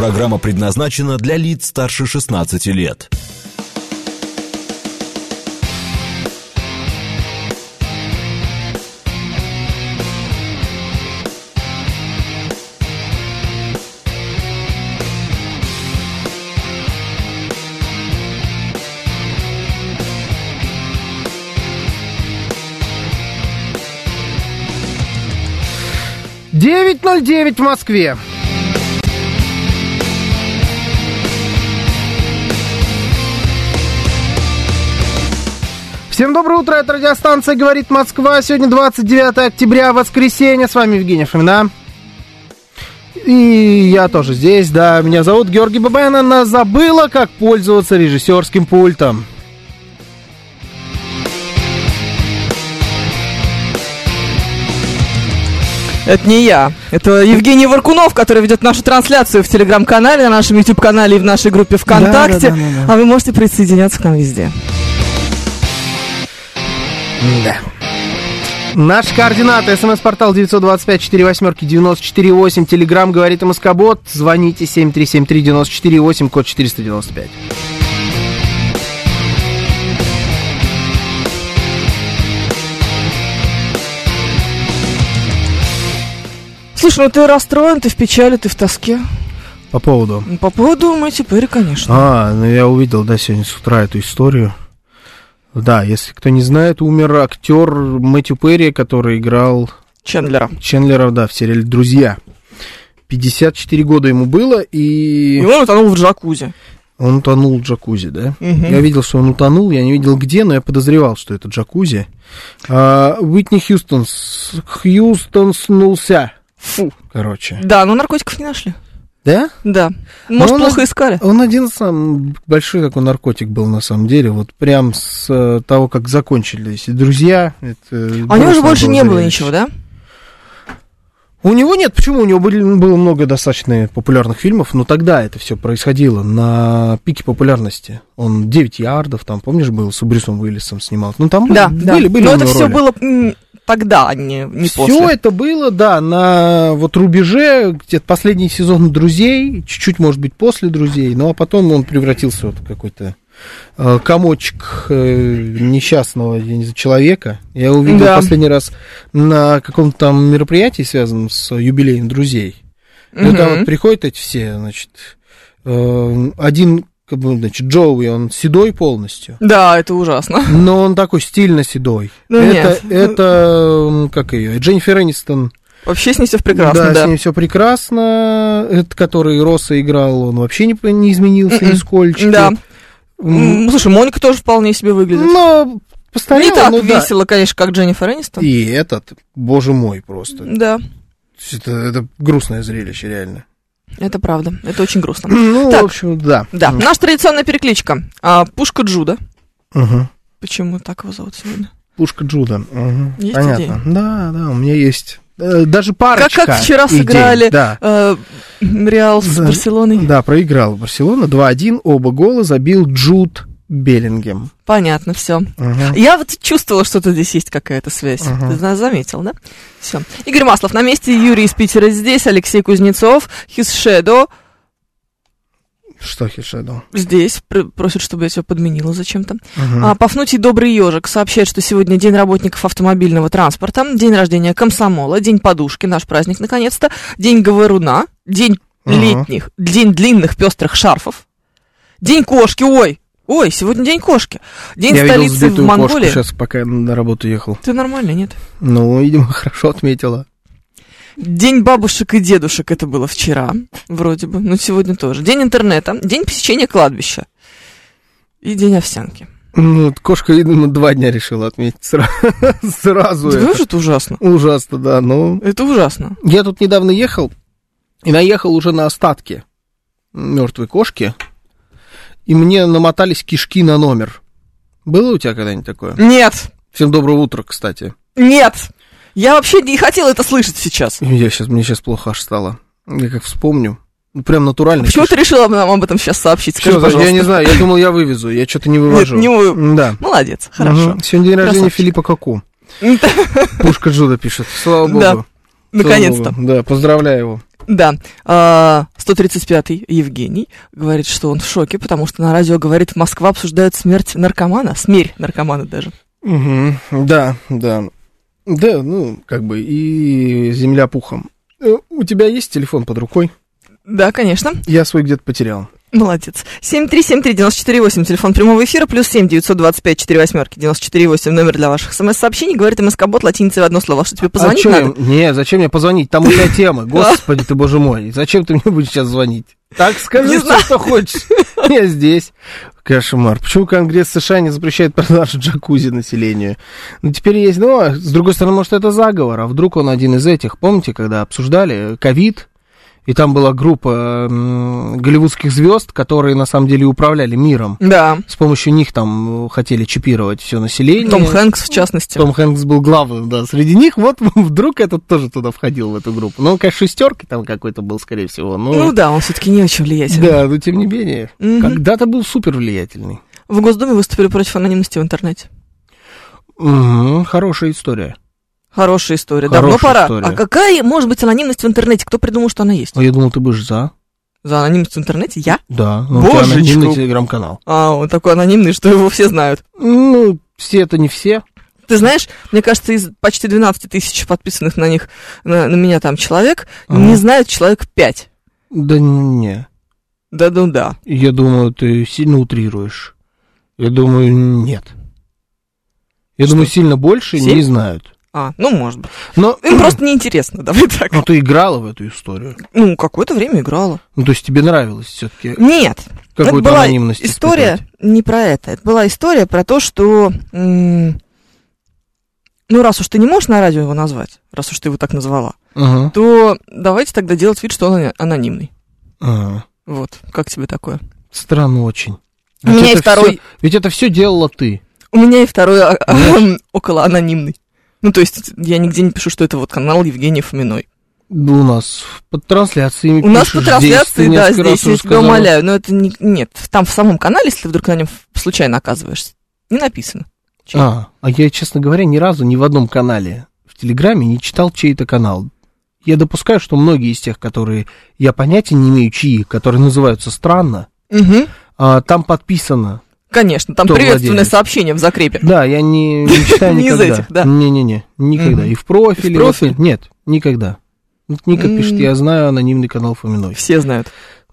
Программа предназначена для лиц старше 16 лет. Девять ноль девять в Москве. Всем доброе утро, это радиостанция «Говорит Москва». Сегодня 29 октября, воскресенье. С вами Евгений Фомина. И я тоже здесь, да. Меня зовут Георгий Бабаян. Она забыла, как пользоваться режиссерским пультом. Это не я. Это Евгений Варкунов, который ведет нашу трансляцию в телеграм-канале, на нашем YouTube-канале и в нашей группе ВКонтакте. Да, да, да, да. А вы можете присоединяться к нам везде. Да. Наши координаты. СМС-портал 925-48-94-8. Телеграмм говорит МСК-бот. Звоните 7373-94-8, код 495. Слушай, ну ты расстроен, ты в печали, ты в тоске. По поводу... По поводу Мэтью Перри, конечно. А, ну я увидел, да, сегодня с утра эту историю. Да, если кто не знает, умер актер Мэтью Перри, который играл Чендлера. Чендлера, да, в сериале «Друзья». 54 года ему было, и И он утонул в джакузи. он утонул в джакузи, да? Мгм. Я видел, что он утонул, я не видел где, но я подозревал, что это джакузи. А, Уитни Хьюстон, Хьюстон снулся. Фу, короче. Да, но наркотиков не нашли. Да? Да. Может, он- плохо искали. Он один сам большой такой наркотик был на самом деле. Вот прям с э, того, как закончились друзья. Это А у него же грустное больше не было ничего, да? У него нет, почему? У него были, было много достаточно популярных фильмов, но тогда это все происходило на пике популярности. Он 9 ярдов, там, помнишь, был с Брюсом Уиллисом снимал. Ну, там Да, были, да. были, были Но это все роли. было тогда, а не, не Все после. это было, да, на вот рубеже, где-то последний сезон «Друзей», чуть-чуть, может быть, после «Друзей», ну, а потом он превратился вот в какой-то комочек э, несчастного человека. Я увидел Да. последний раз на каком-то там мероприятии, связанном с юбилеем «Друзей». И вот там вот приходят эти все, значит, э, один, значит, Джоуи, он седой полностью. Да, это ужасно. Но он такой стильно седой. Ну, это, нет. это, как ее, Дженнифер Энистон. Вообще с ней все прекрасно, да, да. с ним все прекрасно. Этот, который Росса играл, он вообще не, не изменился Мгм. нисколько. Да. Слушай, Моника тоже вполне себе выглядит. Но постарела, Не так ну да. весело, конечно, как Дженнифер Энистон. И этот, боже мой, просто. Да, Это, это грустное зрелище, реально. это правда. Это очень грустно. Ну, Так. в общем, да. Да, наша традиционная перекличка. А, Пушка Джуда. Мгм. Почему так его зовут сегодня? Пушка Джуда. Мгм. Есть Понятно. идеи? Да, да, у меня есть. Э, Даже парочка как вчера идей, сыграли Да. Э, Реал с Да. Барселоной. Да, проиграл Барселона 2-1, оба гола забил Джуд Беллингем. Понятно, все. Мгм. Я вот чувствовала, что-то здесь есть какая-то связь. Ага. Ты зна- заметил, да? Все. Игорь Маслов на месте, Юрий из Питера здесь, Алексей Кузнецов, His Shadow Что Хишеду? здесь, пр- просит, чтобы я тебя подменила зачем-то. А, Пафнутий Добрый Ежик сообщает, что сегодня День работников автомобильного транспорта, день рождения комсомола, День подушки, наш праздник наконец-то, День говоруна, День Ага. летних, День длинных пестрых шарфов, День кошки, ой, ой, сегодня День кошки, День Я видел столицы в сбитую кошку Монголии. сейчас, пока на работу ехал. Ты нормально, нет? Ну, видимо, хорошо отметила. День бабушек и дедушек это было вчера, вроде бы, но сегодня тоже. День интернета, день посещения кладбища и день овсянки. Ну, кошка, видимо, два дня решила отметить сра- сразу. Ты это. ужасно. Ужасно, да. Ну, Это ужасно. я тут недавно ехал, и наехал уже на остатки мертвой кошки, и мне намотались кишки на номер. Было у тебя когда-нибудь такое? Нет, Всем доброго утра, кстати. нет. Я вообще не хотела это слышать сейчас. Я сейчас, мне сейчас плохо аж стало. Я как вспомню. Ну, прям натурально. Почему ты решила нам об этом сейчас сообщить? Скажи, Всё, пожалуйста. я не знаю, я думал, я вывезу, я что-то не вывожу. Нет, не вы- Да. Молодец, хорошо. Мгм. Сегодня день рождения Красавчик. Филиппа Коку. Пушка Джуда пишет. Слава богу. Да, Наконец-то. богу. Да, поздравляю его. Да. А, 135-й Евгений говорит, что он в шоке, потому что на радио говорит, Москва обсуждает смерть наркомана, смерть наркомана даже. Угу, да, да. Да, ну, как бы и земля пухом. Э, У тебя есть телефон под рукой? Да, конечно. Я свой где-то потерял. Молодец. 7373948, телефон прямого эфира, плюс 7 925 4 восьмерки 948, номер для ваших смс-сообщений. Говорит МСК-бот латиницей в одно слово. Что тебе позвонить а надо? Не, зачем мне позвонить? Там у тебя тема. Господи ты, боже мой. Зачем ты мне будешь сейчас звонить? Так скажи Не знаю. что хочешь. Я здесь. Кошмар. Почему Конгресс США не запрещает продажу джакузи населению? Ну, теперь есть... Ну, а с другой стороны, может, это заговор. А вдруг он один из этих? Помните, когда обсуждали ковид? И там была группа голливудских звезд, которые на самом деле управляли миром. Да. С помощью них там э, хотели чипировать все население. Том Хэнкс, в частности. Том Хэнкс был главным, да, среди них. Вот вдруг этот тоже туда входил, в эту группу. Ну, он, конечно, шестеркой там какой-то был, скорее всего. Но... Ну да, он все-таки не очень влиятельный. Да, но тем не менее, Мгм. когда-то был супер влиятельный. В Госдуме выступили против анонимности в интернете. Мгм, хорошая история. Хорошая история. Давно Хорошая пора. история. А какая может быть анонимность в интернете? Кто придумал, что она есть? А я думал, ты будешь за. За анонимность в интернете? Я? Да, ну, Божечку. анонимный телеграм-канал. А, он такой анонимный, что его все знают. Ну, все это не все. Ты знаешь, мне кажется, из почти 12 тысяч подписанных на них, на, на меня там человек, Ага. не знают человек 5. Да не, Да-да-да. я думаю, ты сильно утрируешь. Я думаю, нет. Я Что? думаю, сильно больше Семь? не знают. А, ну, может быть. Но, Им просто неинтересно, давай так. ну, ты играла в эту историю. Ну, какое-то время играла. Ну, то есть тебе нравилось все-таки Нет, какую-то это была анонимность история испытать? не про это. Это была история про то, что... м, ну, раз уж ты не можешь на радио его назвать, раз уж ты его так назвала, Ага, то давайте тогда делать вид, что он анонимный. ага. Вот, как тебе такое? Странно очень. У меня есть второй- всё- ведь это все делала ты. У меня и второй а, а, около анонимный. Ну, то есть я нигде не пишу, что это вот канал Евгения Фоминой. Да у нас под трансляциями У нас пишут по трансляции, здесь, ты да, здесь, я тебя умоляю, но это не, нет, там в самом канале, если ты вдруг на нем случайно оказываешься, не написано. чей. А, а я, честно говоря, ни разу ни в одном канале в Телеграме не читал чей-то канал. Я допускаю, что многие из тех, которые я понятия не имею, чьи, которые называются странно, Мгм. а, там подписано. Конечно, там Кто приветственное владелец? сообщение в закрепе. Да, я не, не читаю Не из никогда. этих, да. Не-не-не, никогда. И в профиле. И в профиль? нет, никогда. Ника пишет, я знаю анонимный канал Фоминой. Все знают.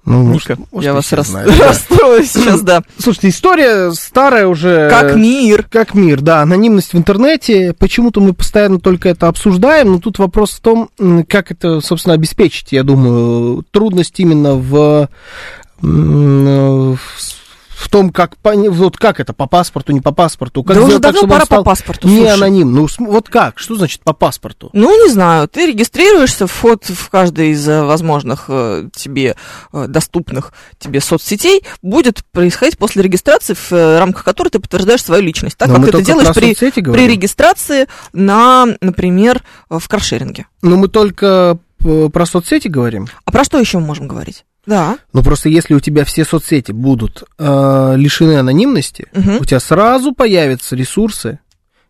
Ну, может, Ника, может, я и вас рас- знают, да. расстроила сейчас, да. Слушайте, история старая уже. Как мир. Как мир, да, анонимность в интернете. Почему-то мы постоянно только это обсуждаем, но тут вопрос в том, как это, собственно, обеспечить. Я думаю, трудность именно в, в, в том, как, вот как это, по паспорту, не по паспорту. Как да уже сделать так, давно он пора стал по паспорту, Не слушай. аноним. Ну, вот как? Что значит по паспорту? Ну, не знаю, ты регистрируешься вход в каждой из э, возможных э, тебе э, доступных тебе соцсетей будет происходить после регистрации, в рамках которой ты подтверждаешь свою личность. Так Но как ты это делаешь при, при говорим. регистрации на, например, в каршеринге. Но мы только про соцсети говорим. А про что еще мы можем говорить? Да. Ну, просто если у тебя все соцсети будут э, лишены анонимности, Мгм. у тебя сразу появятся ресурсы,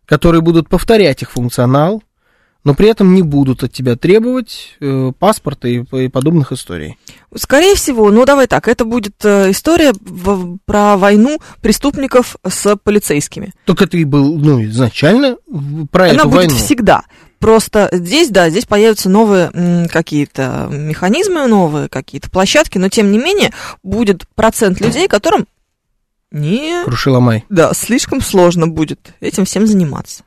которые будут повторять их функционал, но при этом не будут от тебя требовать э, паспорта и, и подобных историй. Скорее всего, ну давай так, это будет э, история в- про войну преступников с полицейскими. Только это и был, ну, изначально про Она эту будет войну. всегда. Просто здесь, да, здесь появятся новые какие-то механизмы, новые какие-то площадки, но тем не менее будет процент людей, которым не, Крушиломай. да, слишком сложно будет этим всем заниматься.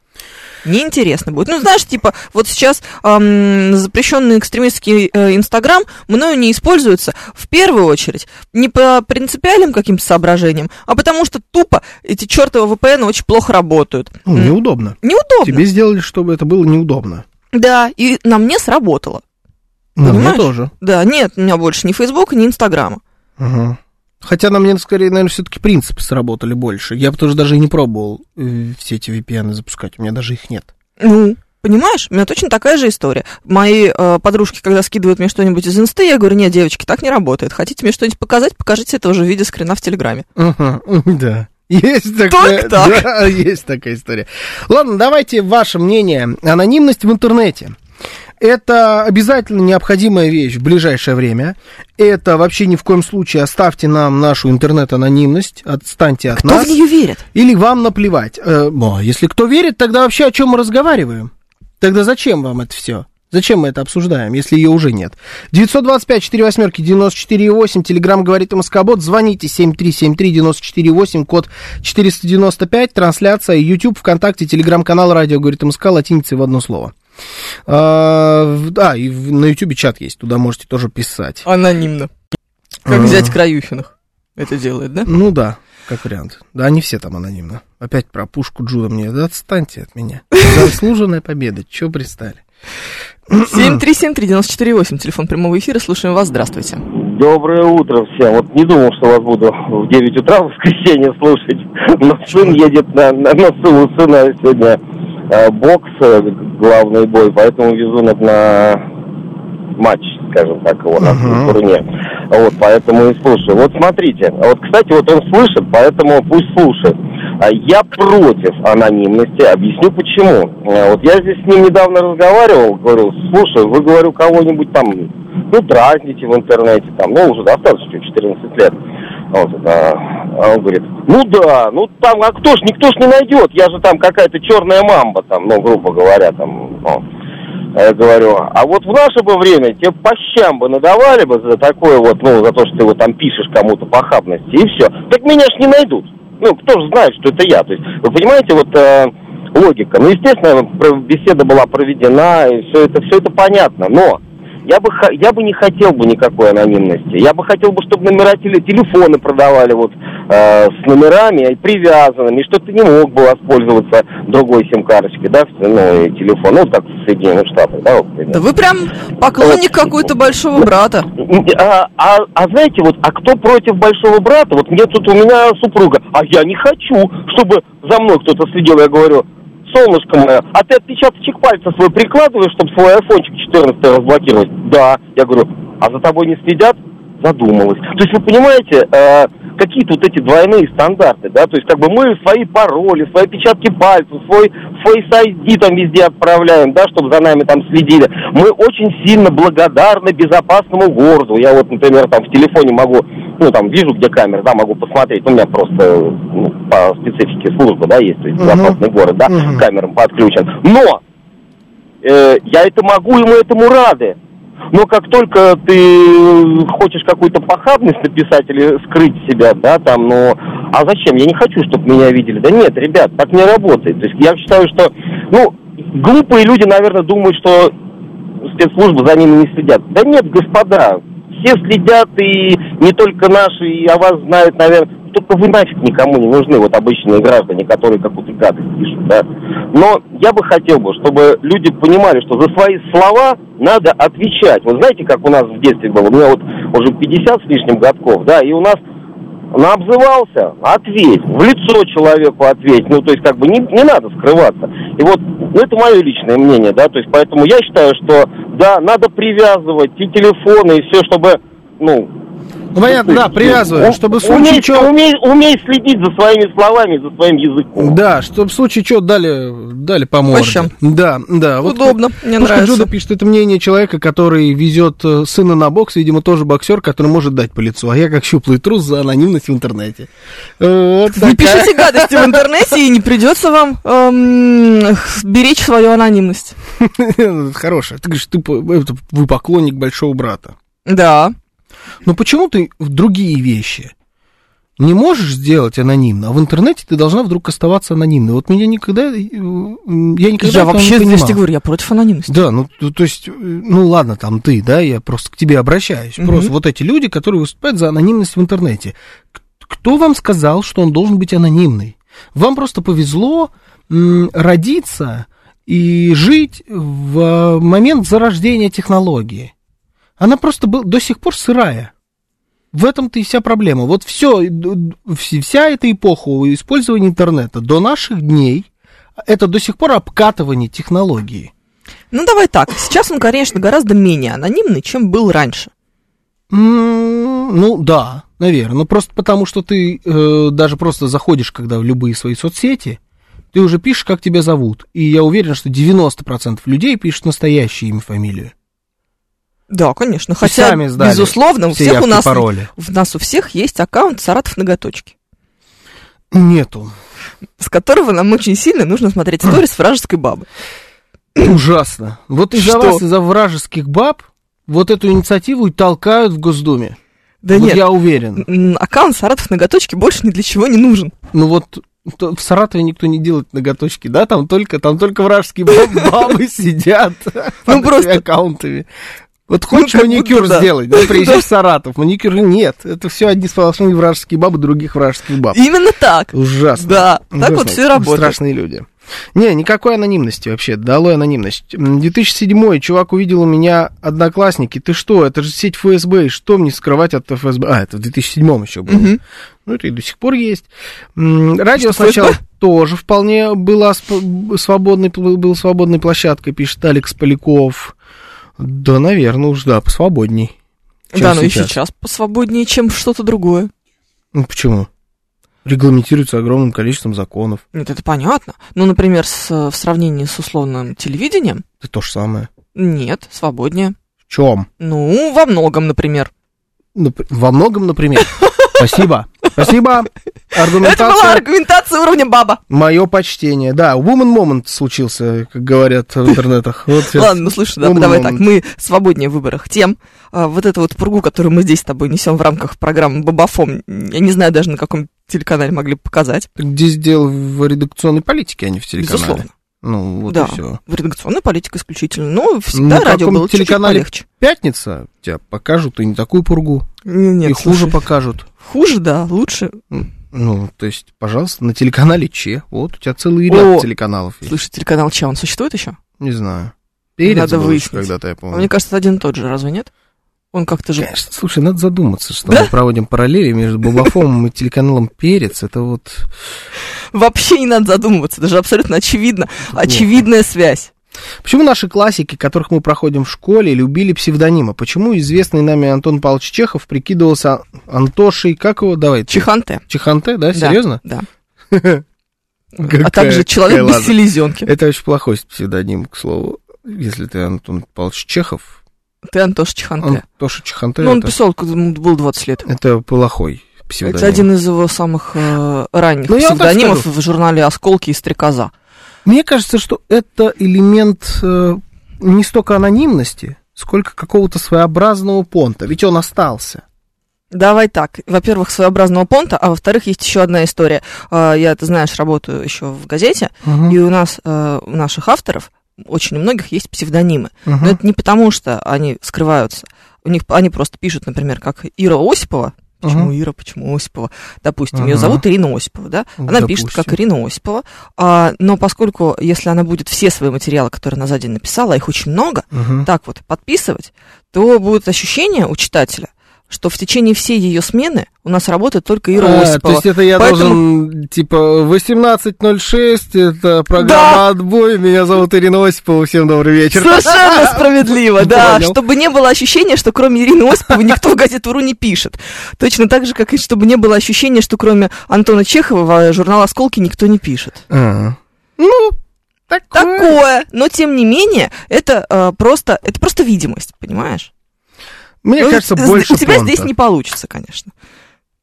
Неинтересно будет. Ну, знаешь, типа, вот сейчас ам, запрещенный экстремистский э, Инстаграм мною не используется в первую очередь не по принципиальным каким-то соображениям, а потому что тупо эти чертовы VPN очень плохо работают. Ну, неудобно. Неудобно. Тебе сделали, чтобы это было неудобно. Да, и на мне сработало. На мне Понимаешь? тоже. Да, нет у меня больше ни Фейсбука, ни Инстаграма. Ага. Хотя на мне, скорее, наверное, все-таки принципы сработали больше. Я бы тоже даже и не пробовал э, все эти VPN запускать. У меня даже их нет. Ну, понимаешь, у меня точно такая же история. Мои э, подружки, когда скидывают мне что-нибудь из инсты, я говорю, нет, девочки, так не работает. Хотите мне что-нибудь показать, покажите это уже в виде скрина в Телеграме. Ага, да. Есть такая, так. да, есть такая история. Ладно, давайте ваше мнение. Анонимность в интернете. Это обязательно необходимая вещь в ближайшее время. Это вообще ни в коем случае оставьте нам нашу интернет-анонимность, отстаньте от Кто нас. в нее верит? Или вам наплевать. Э, если кто верит, тогда вообще о чем мы разговариваем? Тогда зачем вам это все? Зачем мы это обсуждаем, если ее уже нет? 925 4 восьмерки 94,8, телеграмм говорит МСК-бот, звоните 7373-94,8, код 495, трансляция, YouTube, ВКонтакте, телеграм-канал радио говорит МСК, латиницей в одно слово. А, да, и на YouTube чат есть, туда можете тоже писать. Анонимно. Как А. взять Краюхиных это делает, да? Ну да, как вариант. Да, они все там анонимно. Опять про пушку Джуда мне. Да отстаньте от меня. Заслуженная победа. Чего пристали? 7373948, телефон прямого эфира, слушаем вас, здравствуйте. Доброе утро всем. Вот не думал, что вас буду в 9 утра в воскресенье слушать. Но сын едет на, на, на сына сегодня бокс, э, главный бой, поэтому везу на, на матч, скажем так, его на турне. Вот, поэтому и слушаю. Вот смотрите, вот, кстати, вот он слышит, поэтому пусть слушает. А Я против анонимности, объясню почему. Э, Вот я здесь с ним недавно разговаривал, говорю, слушай, вы, говорю, кого-нибудь там, ну, дразните в интернете, там, ну, уже достаточно, 14 лет. Вот, а он говорит, ну да, ну там, а кто ж, никто ж не найдет, я же там какая-то черная мамба, там, ну, грубо говоря, там, ну. Я говорю, а вот в наше бы время тебе по щам бы надавали бы за такое вот, ну, за то, что ты вот там пишешь кому-то похабности, и все. Так меня ж не найдут. Ну, кто же знает, что это я. То есть, вы понимаете, вот э, логика. Ну, естественно, беседа была проведена, и все это, все это понятно, но я бы, я бы не хотел бы никакой анонимности. Я бы хотел бы, чтобы номера теле- телефоны продавали вот э, с номерами привязанными, что ты не мог бы воспользоваться другой сим-карточкой, да, в- ну, и телефон, ну, как в Соединенных Штатах, да, вот, примерно. Да вы прям поклонник какой-то большого брата. А, а, а знаете, вот, а кто против большого брата? Вот мне тут у меня супруга, а я не хочу, чтобы за мной кто-то следил. Я говорю, солнышко мое, а ты отпечаточек пальца свой прикладываешь, чтобы свой айфончик 14 разблокировать? Да. Я говорю, а за тобой не следят? Задумалась. То есть вы понимаете, э, какие-то вот эти двойные стандарты, да, то есть как бы мы свои пароли, свои отпечатки пальцев, свой Face ID там везде отправляем, да, чтобы за нами там следили. Мы очень сильно благодарны безопасному городу. Я вот, например, там в телефоне могу, ну там вижу, где камера, да, могу посмотреть. У меня просто ну, по специфике службы, да, есть, то есть безопасный город, да, к камерам подключен. Но э, я это могу, и мы этому рады. Но как только ты хочешь какую-то похабность написать или скрыть себя, да, там, ну, а зачем? Я не хочу, чтобы меня видели. Да нет, ребят, так не работает. То есть я считаю, что, ну, глупые люди, наверное, думают, что спецслужбы за ними не следят. Да нет, господа, все следят, и не только наши, и о вас знают, наверное, только вы нафиг никому не нужны, вот обычные граждане, которые какую-то гадость пишут, да. Но я бы хотел бы, чтобы люди понимали, что за свои слова надо отвечать. Вот знаете, как у нас в детстве было? У меня вот уже 50 с лишним годков, да, и у нас наобзывался, ответь, в лицо человеку ответь, ну, то есть, как бы, не, не надо скрываться. И вот, ну, это мое личное мнение, да, то есть, поэтому я считаю, что, да, надо привязывать и телефоны, и все, чтобы, ну, Ну, понятно, да, привязываю, у- чтобы в умей, случае чего... умей, умей следить за своими словами, за своим языком. Да, чтобы в случае чего дали, дали по морде. щам. Да, да. Вот Удобно, мне Пушка нравится. Джуда пишет, это мнение человека, который везет э, сына на бокс, видимо, тоже боксер, который может дать по лицу. А я как щуплый трус за анонимность в интернете. Э, Вот Вы такая- пишите гадости в интернете, и не придется вам эм, беречь свою анонимность. Хорошая. Ты говоришь, ты, вы поклонник большого брата. Да. Но почему ты в другие вещи не можешь сделать анонимно, а в интернете ты должна вдруг оставаться анонимной? Вот меня никогда... э, Я никогда я вообще, не я говорю, я против анонимности. Да, ну, то есть, э, ну ладно, там ты, да, я просто к тебе обращаюсь. Мгм. Просто вот эти люди, которые выступают за анонимность в интернете. Кто вам сказал, что он должен быть анонимный? Вам просто повезло родиться и жить в э, момент зарождения технологии. Она просто был, до сих пор сырая. В этом-то и вся проблема. Вот все, вся эта эпоха использования интернета до наших дней, это до сих пор обкатывание технологии. Ну, давай так. Сейчас он, конечно, гораздо менее анонимный, чем был раньше. М, Ну да, наверное. Ну просто потому, что ты э, даже просто заходишь, когда в любые свои соцсети, Ты уже пишешь, как тебя зовут. И я уверен, что 90% людей пишут настоящее имя, фамилию. Да, конечно. Хотя, сами сдали безусловно, у все всех у нас, пароли. у нас у всех есть аккаунт Саратов Ноготочки, Нету. с которого нам очень сильно нужно смотреть сторис вражеской бабы. Ужасно. Вот из-за вас, из-за вражеских баб, вот эту инициативу и толкают в Госдуме. Да вот нет, я уверен. аккаунт Саратов Ноготочки больше ни для чего не нужен. Ну вот в Саратове никто не делает ноготочки, да? Там только, там только вражеские баб- бабы сидят Ну, просто- аккаунтами. Вот хочешь как маникюр будто сделать, да, приезжай в Саратов, маникюр нет. Это все одни сплошные вражеские бабы других вражеских баб. Именно так. Ужасно. Да, так Ужасно. вот все работает. Страшные люди. Не, никакой анонимности вообще, долой анонимность. М, 2007 чувак увидел у меня одноклассники. Ты что, это же сеть ФСБ, и что мне скрывать от ФСБ? А, это в 2007 еще было. Ну, это и до сих пор есть. Радио Что, сначала ФСБ? тоже вполне была сп- свободной, был свободной площадкой, пишет Алекс Поляков. Да, наверное, уж да, посвободней. Да, но и сейчас посвободнее, чем что-то другое. Ну, почему? Регламентируется огромным количеством законов. Нет, это понятно. Ну, например, с- в сравнении с условным телевидением, Это то же самое. нет, свободнее. В чем? Ну, во многом, например. Во многом, например. Спасибо. Спасибо. Это была Аргументация. уровня баба. Мое почтение. Да, woman moment случился, как говорят в интернетах. Вот. Ладно, ну слушай, да, давай moment. так, мы свободнее в выборах тем. а, вот эту вот пургу, которую мы здесь с тобой несем в рамках программы Бабафом, я не знаю даже на каком телеканале могли показать. Здесь дело в редакционной политике, а не в телеканале. Безусловно. Ну, вот Да. и все. В редакционной политике исключительно. Но всегда На радио было телеканале? полегче. Пятница тебя покажут и не такую пургу. Нет, и хуже слушай, покажут. Хуже, да, лучше. Ну, то есть, пожалуйста, на телеканале Че. Вот у тебя целый ряд О, телеканалов есть. Слушай, телеканал Че, он существует еще? Не знаю. Перец Надо был выяснить. когда-то, я помню. Мне кажется, один и тот же, разве нет? Он как-то же... Конечно, слушай, надо задуматься, что Да? мы проводим параллели между Бабафомом и телеканалом Перец. Это вот... Вообще не надо задумываться, даже абсолютно очевидно. Очевидная связь. Почему наши классики, которых мы проходим в школе, любили псевдонимы? Почему известный нами Антон Павлович Чехов прикидывался Антошей, как его, давай, ты? Чиханте. Чиханте, да, Да, серьезно? Да. Какая- а также человек без селезенки. Это очень плохой псевдоним, к слову. Если ты Антон Павлович Чехов, Ты Антош Чиханте. Антоша Чиханте, Ну, он это, писал, когда ему было 20 лет. это плохой псевдоним. Это один из его самых э, ранних Ну, псевдонимов в журнале «Осколки» и «Стрекоза». Мне кажется, что это элемент э, не столько анонимности, сколько какого-то своеобразного понта. Ведь он остался. Давай так. Во-первых, своеобразного понта, а во-вторых, есть еще одна история. Э, Я, ты знаешь, работаю еще в газете, Мгм. и у нас, э, у наших авторов, очень у многих есть псевдонимы. Мгм. Но это не потому, что они скрываются. У них они просто пишут, например, как Ира Осипова. Почему Мгм. Ира, почему Осипова? Допустим, ее Ага. зовут Ирина Осипова, да? Она пишет как Допустим. Ирина Осипова. А, но поскольку, если она будет все свои материалы, которые она за день написала, а их очень много, Мгм. так вот подписывать, то будет ощущение у читателя, что в течение всей ее смены у нас работает только Ира А, Осипова. то есть это я Поэтому- должен, типа, 18.06, это программа «Отбой», меня зовут Ирина Осипова, всем добрый вечер. Совершенно справедливо, да. Понял. Чтобы не было ощущения, что кроме Ирины Осиповой никто в газету РУ не пишет. Точно так же, как и чтобы не было ощущения, что кроме Антона Чехова журнал «Осколки» никто не пишет. А. Ну, такое. Такое. Но, тем не менее, это, э, просто, это просто видимость, понимаешь? Мне Ну, кажется, больше У тебя понта. здесь не получится, конечно.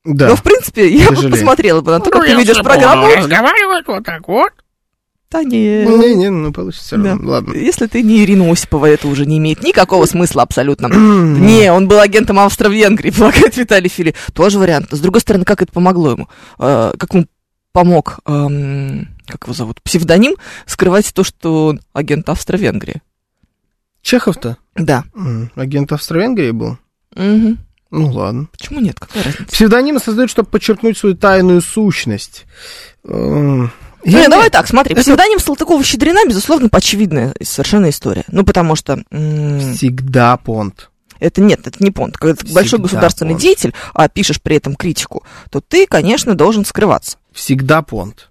Да. Но, в принципе, я бы посмотрела бы на то, как ты ведешь программу. разговаривать вот так вот. Да не. Не, не, ну получится все равно. Да. Ладно. Если ты не Ирина Осипова, это уже не имеет никакого смысла абсолютно. Не, он был агентом Австро-Венгрии, полагает Виталий Фили. Тоже вариант. С другой стороны, как это помогло ему? Э, Как ему помог, эм, как его зовут, псевдоним, скрывать то, что он агент Австро-Венгрии? Чехов-то Да. агент Австро-Венгрии был? Мгм. Ну ладно. Почему нет? Какая разница? Псевдонимы создают, чтобы подчеркнуть свою тайную сущность. Эм, Ну, я не, давай так, смотри, это- псевдоним Салтыкова-Щедрина, безусловно, очевидная совершенно история. Ну, потому что Всегда понт. это нет, это не понт. Когда ты большой Всегда государственный понт. деятель, а пишешь при этом критику, то ты, конечно, должен скрываться. Всегда понт.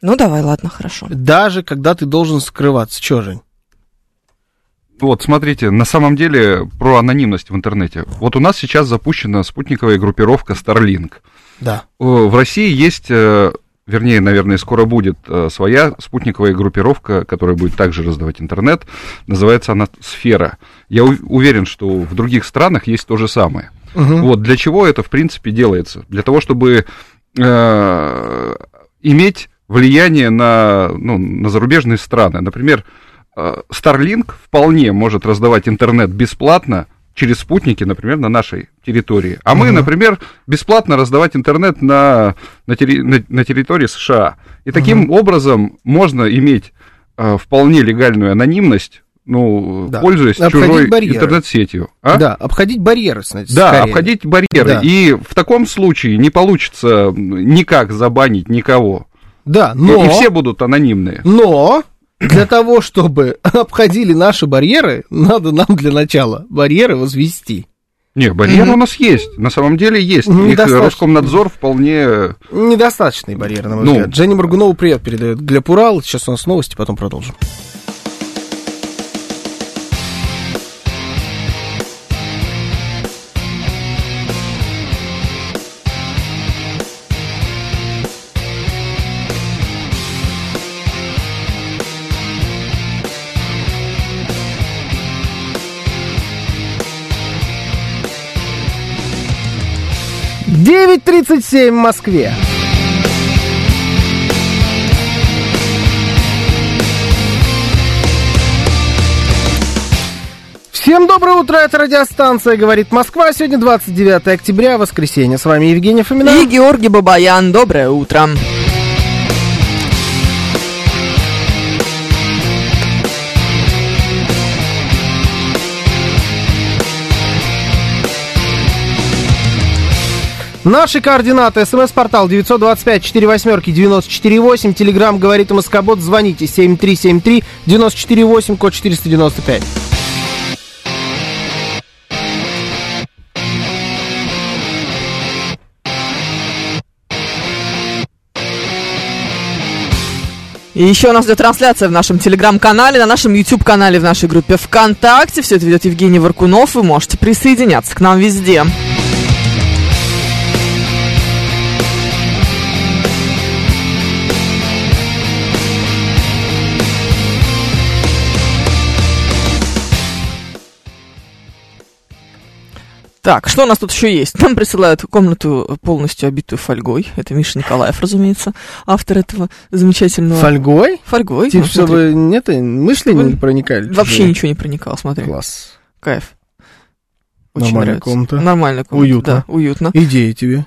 Ну, давай, ладно, хорошо. Даже когда ты должен скрываться. Чё, Жень? Вот, смотрите, на самом деле про анонимность в интернете. Вот у нас сейчас запущена спутниковая группировка Starlink. Да. Э, В России есть э, вернее, наверное, скоро будет э, своя спутниковая группировка, которая будет также раздавать интернет. Называется она «Сфера». Я уверен, что в других странах есть то же самое. Вот для чего это, в принципе, делается? Для того, чтобы э, иметь влияние на, ну, на зарубежные страны. Например, Starlink вполне может раздавать интернет бесплатно через спутники, например, на нашей территории. А мы, например, бесплатно раздавать интернет на, на, терри- на- на территории США. И таким образом можно иметь э, вполне легальную анонимность, ну, Да. пользуясь Обходить чужой барьеры. интернет-сетью. А? Да, обходить барьеры, значит, Да, скорее. обходить барьеры. Да. И в таком случае не получится никак забанить никого. Да, И- но... И все будут анонимные. Но для того, чтобы обходили наши барьеры, надо нам для начала барьеры возвести. Не, барьеры у нас есть. На самом деле есть. Их. Роскомнадзор вполне... Недостаточные барьеры, на мой Ну. взгляд. Женя Моргунова привет передает Глеб Урал. Сейчас у нас новости, потом продолжим. Девять тридцать семь в Москве. Всем доброе утро, это радиостанция «Говорит Москва». Сегодня 29 октября, воскресенье. С вами Евгений Фомина. И Георгий Бабаян, доброе утро. Наши координаты. СМС-портал 925-48-94-8. Телеграмм «Говорит Москобот». Звоните 7373-94-8, код 495. И еще у нас идет трансляция в нашем телеграм-канале, на нашем YouTube-канале, в нашей группе ВКонтакте. Все это ведет Евгений Варкунов. Вы можете присоединяться к нам везде. Так, что у нас тут еще есть? Нам присылают комнату полностью обитую фольгой. Это Миша Николаев, разумеется, автор этого замечательного... Фольгой? Фольгой. Типа, ну, чтобы нет, мышли Чтобы не проникали? Вообще ничего не проникал, смотри. Класс. Кайф. Очень Нормальная нравится. комната. Нормальная комната. Уютно. Да, уютно. Идея тебе.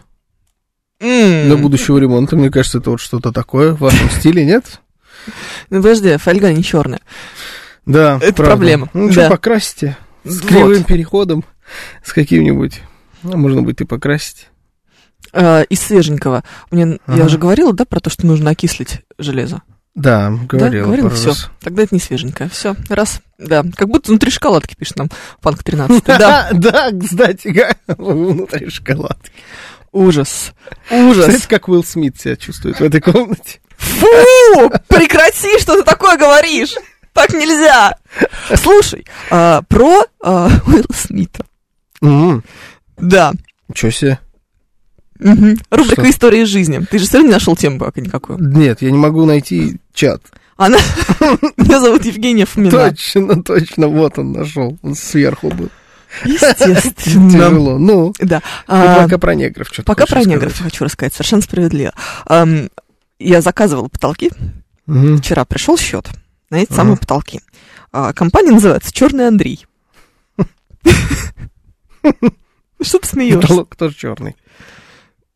М. Для будущего ремонта, мне кажется, это вот что-то такое в вашем стиле, нет? Ну, подожди, фольга не черная. Да, Это правда. проблема. Ну, Да. что, покрасите. С Вот. кривым переходом, с каким-нибудь. Ну, можно будет и покрасить. Э, из свеженького. Мне, Ага. Я уже говорила, да, про то, что нужно окислить железо. Да, говорил. да, говорила, все. раз. Тогда это не свеженькое. Все, раз. Да, как будто внутри шоколадки пишет нам Панк 13. Да, Да, кстати, внутри шоколадки. ужас. Ужас. Знаете, как Уилл Смит себя чувствует в этой комнате? Фу! Прекрати, что ты такое говоришь! Так нельзя! Слушай, а, про а, Уилла Смита. М, Да. Ничего себе. Мгм. Рубрика Что? «История из жизни». Ты же все равно не нашел тему пока никакую. Нет, я не могу найти чат. Она... Меня зовут Евгения Фомина. Точно, точно, вот он нашел. Он сверху был. Естественно. Тяжело. Ну, Да. ты А, пока про негров что-то Пока про сказать. негров хочу рассказать, совершенно справедливо. Я заказывала потолки. Вчера пришел счет на эти самые потолки. А, Компания называется Черный Андрей. Что ты смеешься? Потолок тоже черный.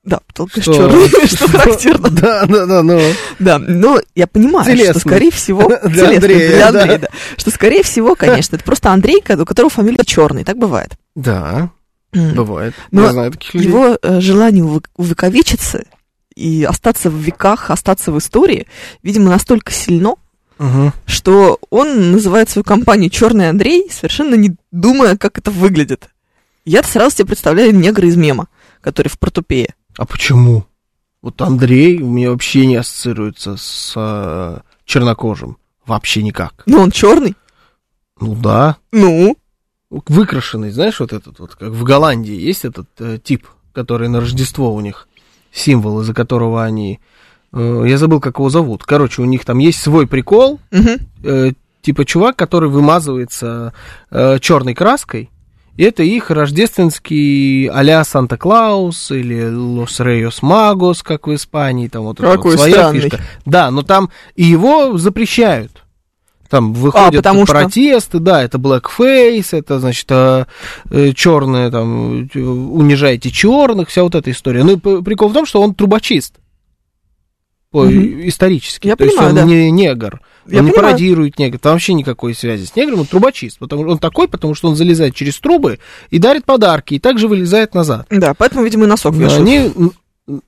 Да, потолок Что? черный, что характерно. Да, да, да, ну. Да, но я понимаю, Телесный. что, скорее всего... Для Андрея, для да. Андрея, да. Что, скорее всего, конечно, это просто Андрей, у которого фамилия Черный, так бывает. Да, бывает. Но Я знаю таких людей. Его э, желание увековечиться и остаться в веках, остаться в истории, видимо, настолько сильно, Мгм. что он называет свою компанию Черный Андрей, совершенно не думая, как это выглядит. Я сразу себе представляю негра из мема, который в протупее. А почему? Вот Андрей у меня вообще не ассоциируется с э, чернокожим. Вообще никак. Но он черный. Ну да. Ну, Выкрашенный, знаешь, вот этот вот, как в Голландии есть этот э, тип, который на Рождество у них, символ, из-за которого они Э, я забыл, как его зовут. Короче, у них там есть свой прикол. Мгм. э, типа чувак, который вымазывается э, черной краской. Это их рождественский а-ля Санта-Клаус или Los Reyes Magos, как в Испании, там вот это Какой вот своя странный. фишка. Да, но там и его запрещают. Там выходят А, потому что? протесты, да, это blackface, это, значит, черное, там, э, унижаете черных, вся вот эта история. Ну, прикол в том, что он трубочист. Мгм. Исторически. Я То есть понимаю, он да. не негр. Я он не понимаю. пародирует негр. Там вообще никакой связи с негром. Он трубочист. Потому, он такой, потому что он залезает через трубы и дарит подарки, и также вылезает назад. Да, поэтому, видимо, и носок Но вешают. они...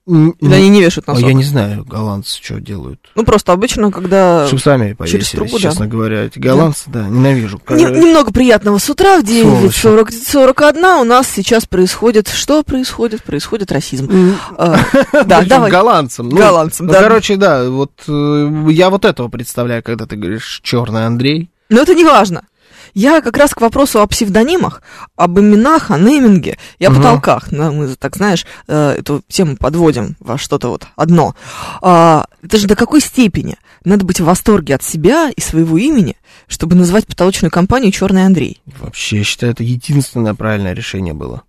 Или они не вешают а носок. я не знаю, голландцы что делают. Ну, просто обычно, когда... Чтобы сами через повесились, трубу, да. честно говоря. Эти голландцы, да, ненавижу. Не- немного приятного с утра в Сволочи. 9.41 у нас сейчас происходит... Что происходит? Происходит расизм. А, Да, давай. голландцам. Ну, Голландцам, ну, да. короче, да, вот э, я вот этого представляю, когда ты говоришь черный Андрей. Но это не важно. Я как раз к вопросу о псевдонимах, об именах, о нейминге и о Мгм. потолках. Ну, мы, так знаешь, э, эту тему подводим во что-то вот одно. А, Это же до какой степени надо быть в восторге от себя и своего имени, чтобы назвать потолочную компанию Черный Андрей? Вообще, я считаю, это единственное правильное решение было.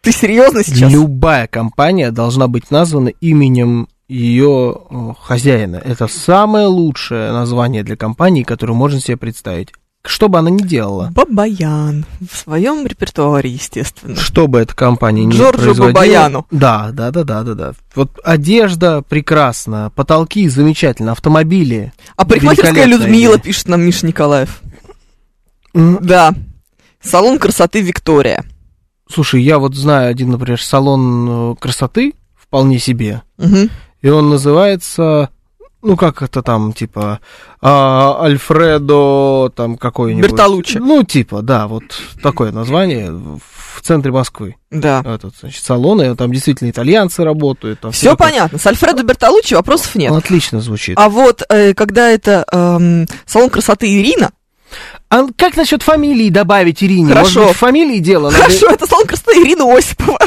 Ты серьезно сейчас? Любая компания должна быть названа именем ее э, хозяина. Это самое лучшее название для компании, которое можно себе представить. Что бы она ни делала. Бабаян. В своем репертуаре, естественно. Что бы эта компания ни Джорджу производила. Бабаяну. Да, да, да, да, да, да. Вот одежда прекрасна, потолки замечательно, автомобили. А парикмахерская Людмила, идея. пишет нам Миша Николаев. М, Да. Салон красоты Виктория. Слушай, я вот знаю один, например, салон э, красоты вполне себе. Мгм. И он называется, ну как это там, типа, а, Альфредо, там какой-нибудь. Бертолуччи. Ну, типа, да, вот такое название в центре Москвы. Да. Этот, значит, салон, и там действительно итальянцы работают. Там Все такое. понятно. С Альфредо Бертолуччи вопросов нет. Отлично звучит. А вот э, когда это эм, салон красоты Ирина, А как насчет фамилии добавить Ирине? Хорошо. Может быть, фамилии дело? Надо- хорошо, это салон красоты Ирина Осипова.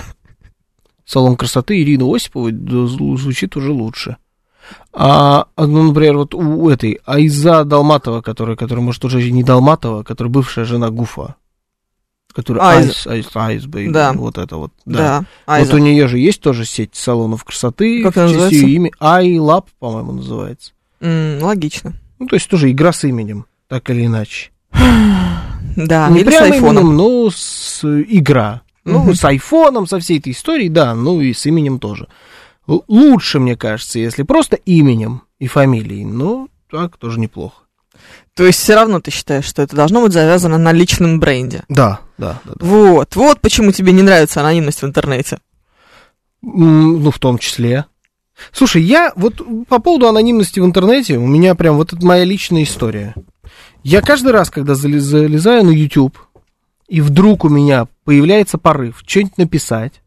Салон красоты да, зв- звучит уже лучше. А, ну, например, вот у этой Айза Долматова, которая, которая, может, уже не Долматова, которая бывшая жена Гуфа. Которая Айз. Айз, Айз, Айз, Да. вот это вот. Да. Да. Айза. Вот у нее же есть тоже сеть салонов красоты. Как она называется? имя. iLab, по-моему, называется. М, логично. Ну, то есть тоже игра с именем, так или иначе. Да, не или с прямо айфоном. именем, но с э, игра. Ну, с айфоном, со всей этой историей, да, ну и с именем тоже. Лучше, мне кажется, если просто именем и фамилией, но так тоже неплохо. То есть все равно ты считаешь, что это должно быть завязано на личном бренде. Да, да, да. да. Вот, вот почему тебе не нравится анонимность в интернете. Ну, в том числе. Слушай, я вот по поводу анонимности в интернете, у меня прям вот это моя личная история. Я каждый раз, когда залез- залезаю на YouTube, и вдруг у меня появляется порыв что-нибудь написать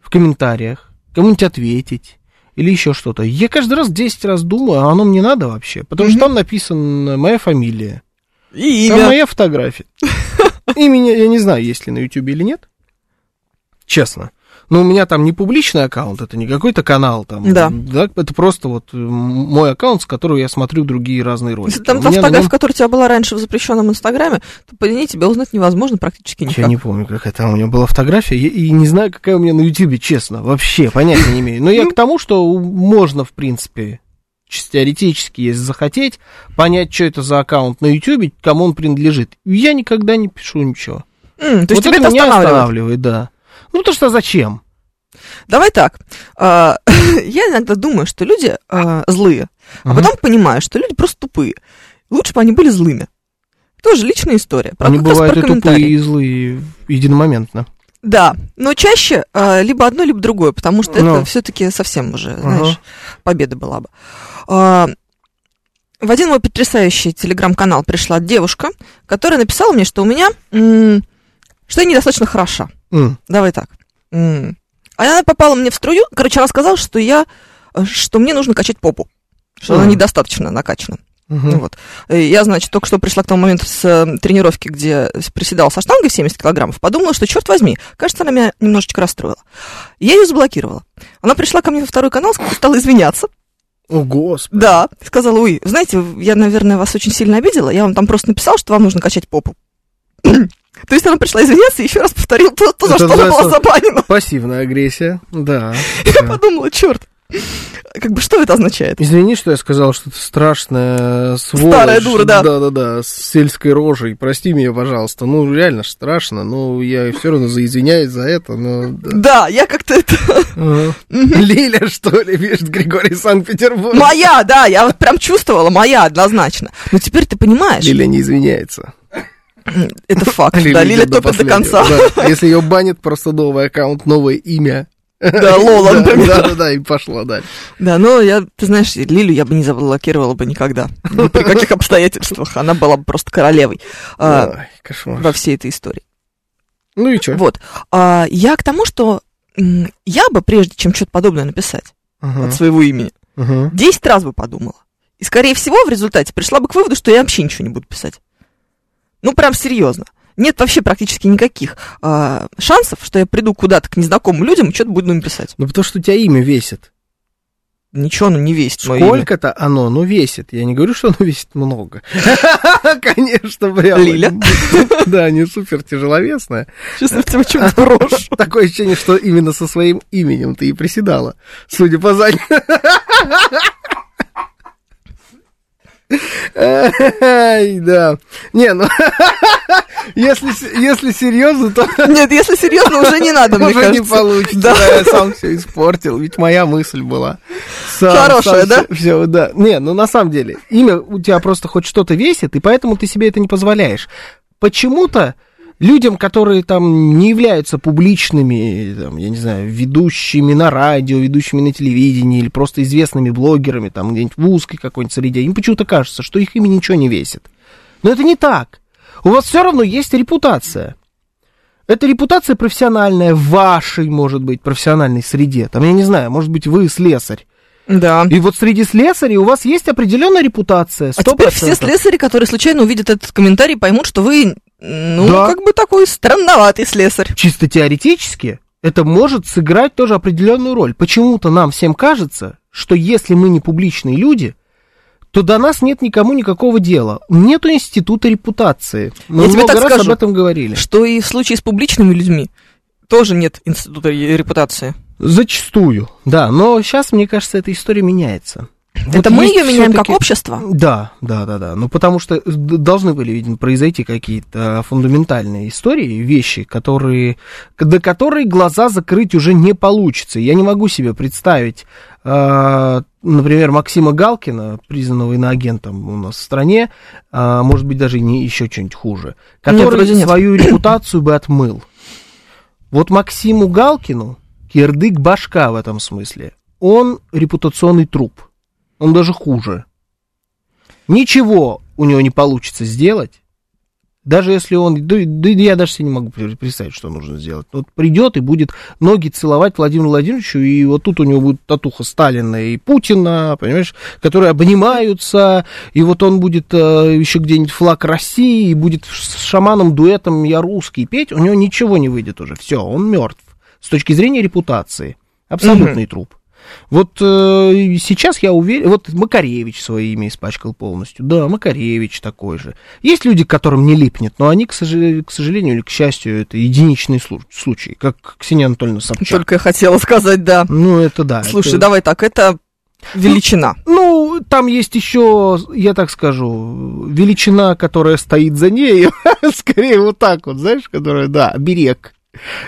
в комментариях, кому-нибудь ответить или еще что-то, я каждый раз 10 раз думаю, а оно мне надо вообще? Потому что Мгм. там написана моя фамилия, И там имя. моя фотография. Имени я не знаю, есть ли на YouTube или нет. Честно. Но у меня там не публичный аккаунт, это не какой-то канал там. Да. это просто вот э, мой аккаунт, с которого я смотрю другие разные ролики. Там та фотография, нем- которая у тебя была раньше в запрещенном Инстаграме, то по ней тебя узнать невозможно практически Я никак. не помню, какая там у меня была фотография, и, и не знаю, какая у меня на Ютубе, честно, вообще понятия не имею. Но я к тому, что можно, в принципе, теоретически, если захотеть, понять, что это за аккаунт на Ютубе, кому он принадлежит. Я никогда не пишу ничего. То есть вот тебя это это меня останавливает, да. Ну, то что зачем? Давай так. а, Я иногда думаю, что люди а, злые, а потом понимаю, что люди просто тупые. Лучше бы они были злыми. Тоже личная история. Они бывают и тупые, и злые единомоментно. Да, но чаще а, либо одно, либо другое, потому что Ну. это все-таки совсем уже, Ага. знаешь, победа была бы. А, в один мой потрясающий телеграм-канал пришла девушка, которая написала мне, что у меня, что я недостаточно хороша. М, Давай так. М. А Она попала мне в струю. Короче, она сказала, что я, э, что мне нужно качать попу. Что она Мгм. недостаточно накачана. мгм. Вот. Я, значит, только что пришла к тому моменту с э, тренировки, где приседала со штангой в 70 килограммов. Подумала, что, черт возьми, кажется, она меня немножечко расстроила. Я ее заблокировала. Она пришла ко мне во второй канал, стала извиняться. О, господи. Да, сказала, ой, знаете, я, наверное, вас очень сильно обидела, я вам там просто написал, что вам нужно качать попу. То есть она пришла извиняться и еще раз повторила то, то за что она была забанена. Пассивная агрессия, да. Я да. подумала, черт, как бы что это означает? Извини, что я сказал, что ты страшная сволочь. Старая дура, да. Да-да-да, с сельской рожей. Прости меня, пожалуйста. Ну, реально страшно. Ну, я все равно заизвиняюсь за это, но... да. Да, я как-то это... Лиля, что ли, пишет Григорий Санкт-Петербург. Моя, да, я вот прям чувствовала, моя однозначно. Но теперь ты понимаешь, Лиля не извиняется. это факт, Лиля да, Лиля топит до конца. да. Если ее банит, просто новый аккаунт, новое имя. Да, Лола, например. Да-да-да, и пошла дальше. Да, но я, ты знаешь, Лилю я бы не заблокировала бы никогда. Ни при каких обстоятельствах. Она была бы просто королевой а, Ой, кошмар. во всей этой истории. Ну и что? Вот. А, я к тому, что я бы, прежде чем что-то подобное написать от своего имени, 10 раз бы подумала. И, скорее всего, в результате пришла бы к выводу, что я вообще ничего не буду писать. Ну, прям серьезно. Нет вообще практически никаких а, шансов, что я приду куда-то к незнакомым людям и что-то буду им писать. Ну, потому что у тебя имя весит. Ничего оно не весит. Сколько-то оно, ну, весит. Я не говорю, что оно весит много. Конечно, прям. Лиля. Да, не супер тяжеловесное. Сейчас я тебя что-то брошу. Такое ощущение, что именно со своим именем ты и приседала, судя по заднему. Ай, да. Не, ну, если, если серьезно, то Нет, если серьезно, уже не надо, мне уже не получится. Да. Я сам все испортил, ведь моя мысль была. Сам- Хорошая, сам да? всё- всё, да. Не, ну на самом деле, имя у тебя просто хоть что-то весит, и поэтому ты себе это не позволяешь. Почему-то людям, которые там не являются публичными, там, я не знаю, ведущими на радио, ведущими на телевидении или просто известными блогерами, там где-нибудь в узкой какой-нибудь среде, им почему-то кажется, что их имя ничего не весит. Но это не так. У вас все равно есть репутация. Это репутация профессиональная в вашей, может быть, профессиональной среде. Там, я не знаю, может быть, вы слесарь. Да. И вот среди слесарей у вас есть определенная репутация. А теперь все 100%. слесари, которые случайно увидят этот комментарий, поймут, что вы, ну, Да. как бы такой странноватый слесарь. чисто теоретически это может сыграть тоже определенную роль. Почему-то нам всем кажется, что если мы не публичные люди, то до нас нет никому никакого дела. Нету института репутации. Мы Я тебе много так раз скажу. об этом говорили. Что и в случае с публичными людьми тоже нет института репутации. Зачастую, да. Но сейчас, мне кажется, эта история меняется. Это Вот мы есть ее меняем как общество. Да, да, да, да. Ну, потому что д- должны были, видимо, произойти какие-то фундаментальные истории, вещи, которые, до которой глаза закрыть уже не получится. Я не могу себе представить, э, например, Максима Галкина, признанного иноагентом у нас в стране, а, может быть, даже не еще что-нибудь хуже, который нет. свою репутацию бы отмыл. Вот Максиму Галкину кирдык башка в этом смысле. Он репутационный труп. Он даже хуже. Ничего у него не получится сделать. Даже если он... Да, да я даже себе не могу пре- представить, что нужно сделать. Вот придет и будет ноги целовать Владимиру Владимировичу, и вот тут у него будет татуха Сталина и Путина, понимаешь, которые обнимаются, и вот он будет э, еще где-нибудь флаг России, и будет с шаманом дуэтом «Я русский» петь, у него ничего не выйдет уже. Все, он мертв. С точки зрения репутации. Абсолютный труп. Вот э, сейчас я уверен, вот Макаревич свое имя испачкал полностью. Да, Макаревич такой же. Есть люди, к которым не липнет, но они, к, сожалению, к сожалению или к счастью, это единичные слу- случаи, как Ксения Анатольевна Собчак. Только я хотела сказать, да. Ну, это да. Слушай, это- давай так, это величина. Ну, там есть еще, я так скажу, величина, которая стоит за ней, скорее вот так вот, знаешь, которая, да, берег.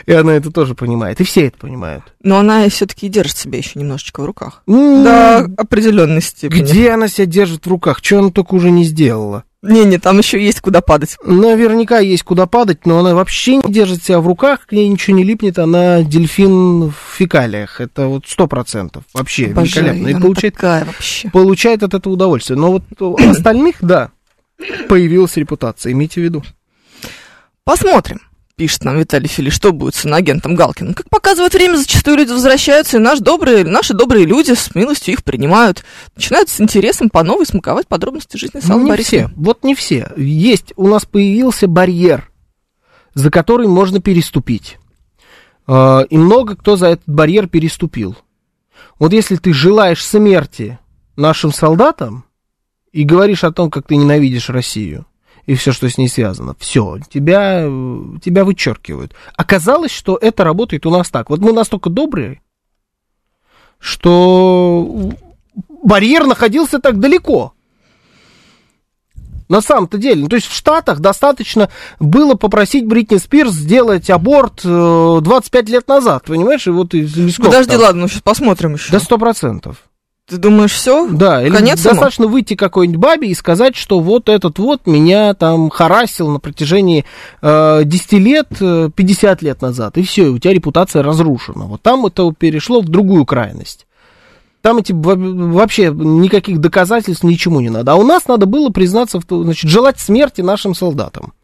И она это тоже понимает, и все это понимают. Но она все-таки держит себя еще немножечко в руках. М, До определенной степени. Где она себя держит в руках? Что она только уже не сделала? Не-не, там еще есть куда падать. Наверняка есть куда падать, но она вообще не держит себя в руках, к ней ничего не липнет, она дельфин в фекалиях. Это вот сто процентов. Вообще Обожаю великолепно. её, И она получает, такая вообще. получает от этого удовольствие. Но вот у остальных, да, появилась репутация, имейте в виду. Посмотрим, пишет нам Виталий Фили, что будет с иноагентом Галкиным. Как показывает время, зачастую люди возвращаются, и наш добрые, наши добрые люди с милостью их принимают. Начинают с интересом по новой смаковать подробности жизни Ну, Салмы не Борисовны. все. Вот не все. Есть, у нас появился барьер, за который можно переступить. А, И много кто за этот барьер переступил. Вот если ты желаешь смерти нашим солдатам и говоришь о том, как ты ненавидишь Россию и все, что с ней связано, все, тебя, тебя вычеркивают. Оказалось, что это работает у нас так. Вот мы настолько добрые, что барьер находился так далеко. На самом-то деле. Ну, то есть в Штатах достаточно было попросить Бритни Спирс сделать аборт 25 лет назад, понимаешь? И вот из лесков, Подожди, там. ладно, ну сейчас посмотрим еще. До сто процентов. Ты думаешь, все? Да, или Конец достаточно ему? выйти какой-нибудь бабе и сказать, что вот этот вот меня там харасил на протяжении э, 10 лет, 50 лет назад, и все, у тебя репутация разрушена. Вот там это перешло в другую крайность. Там эти вообще никаких доказательств ничему не надо. А у нас надо было признаться, значит, желать смерти нашим солдатам.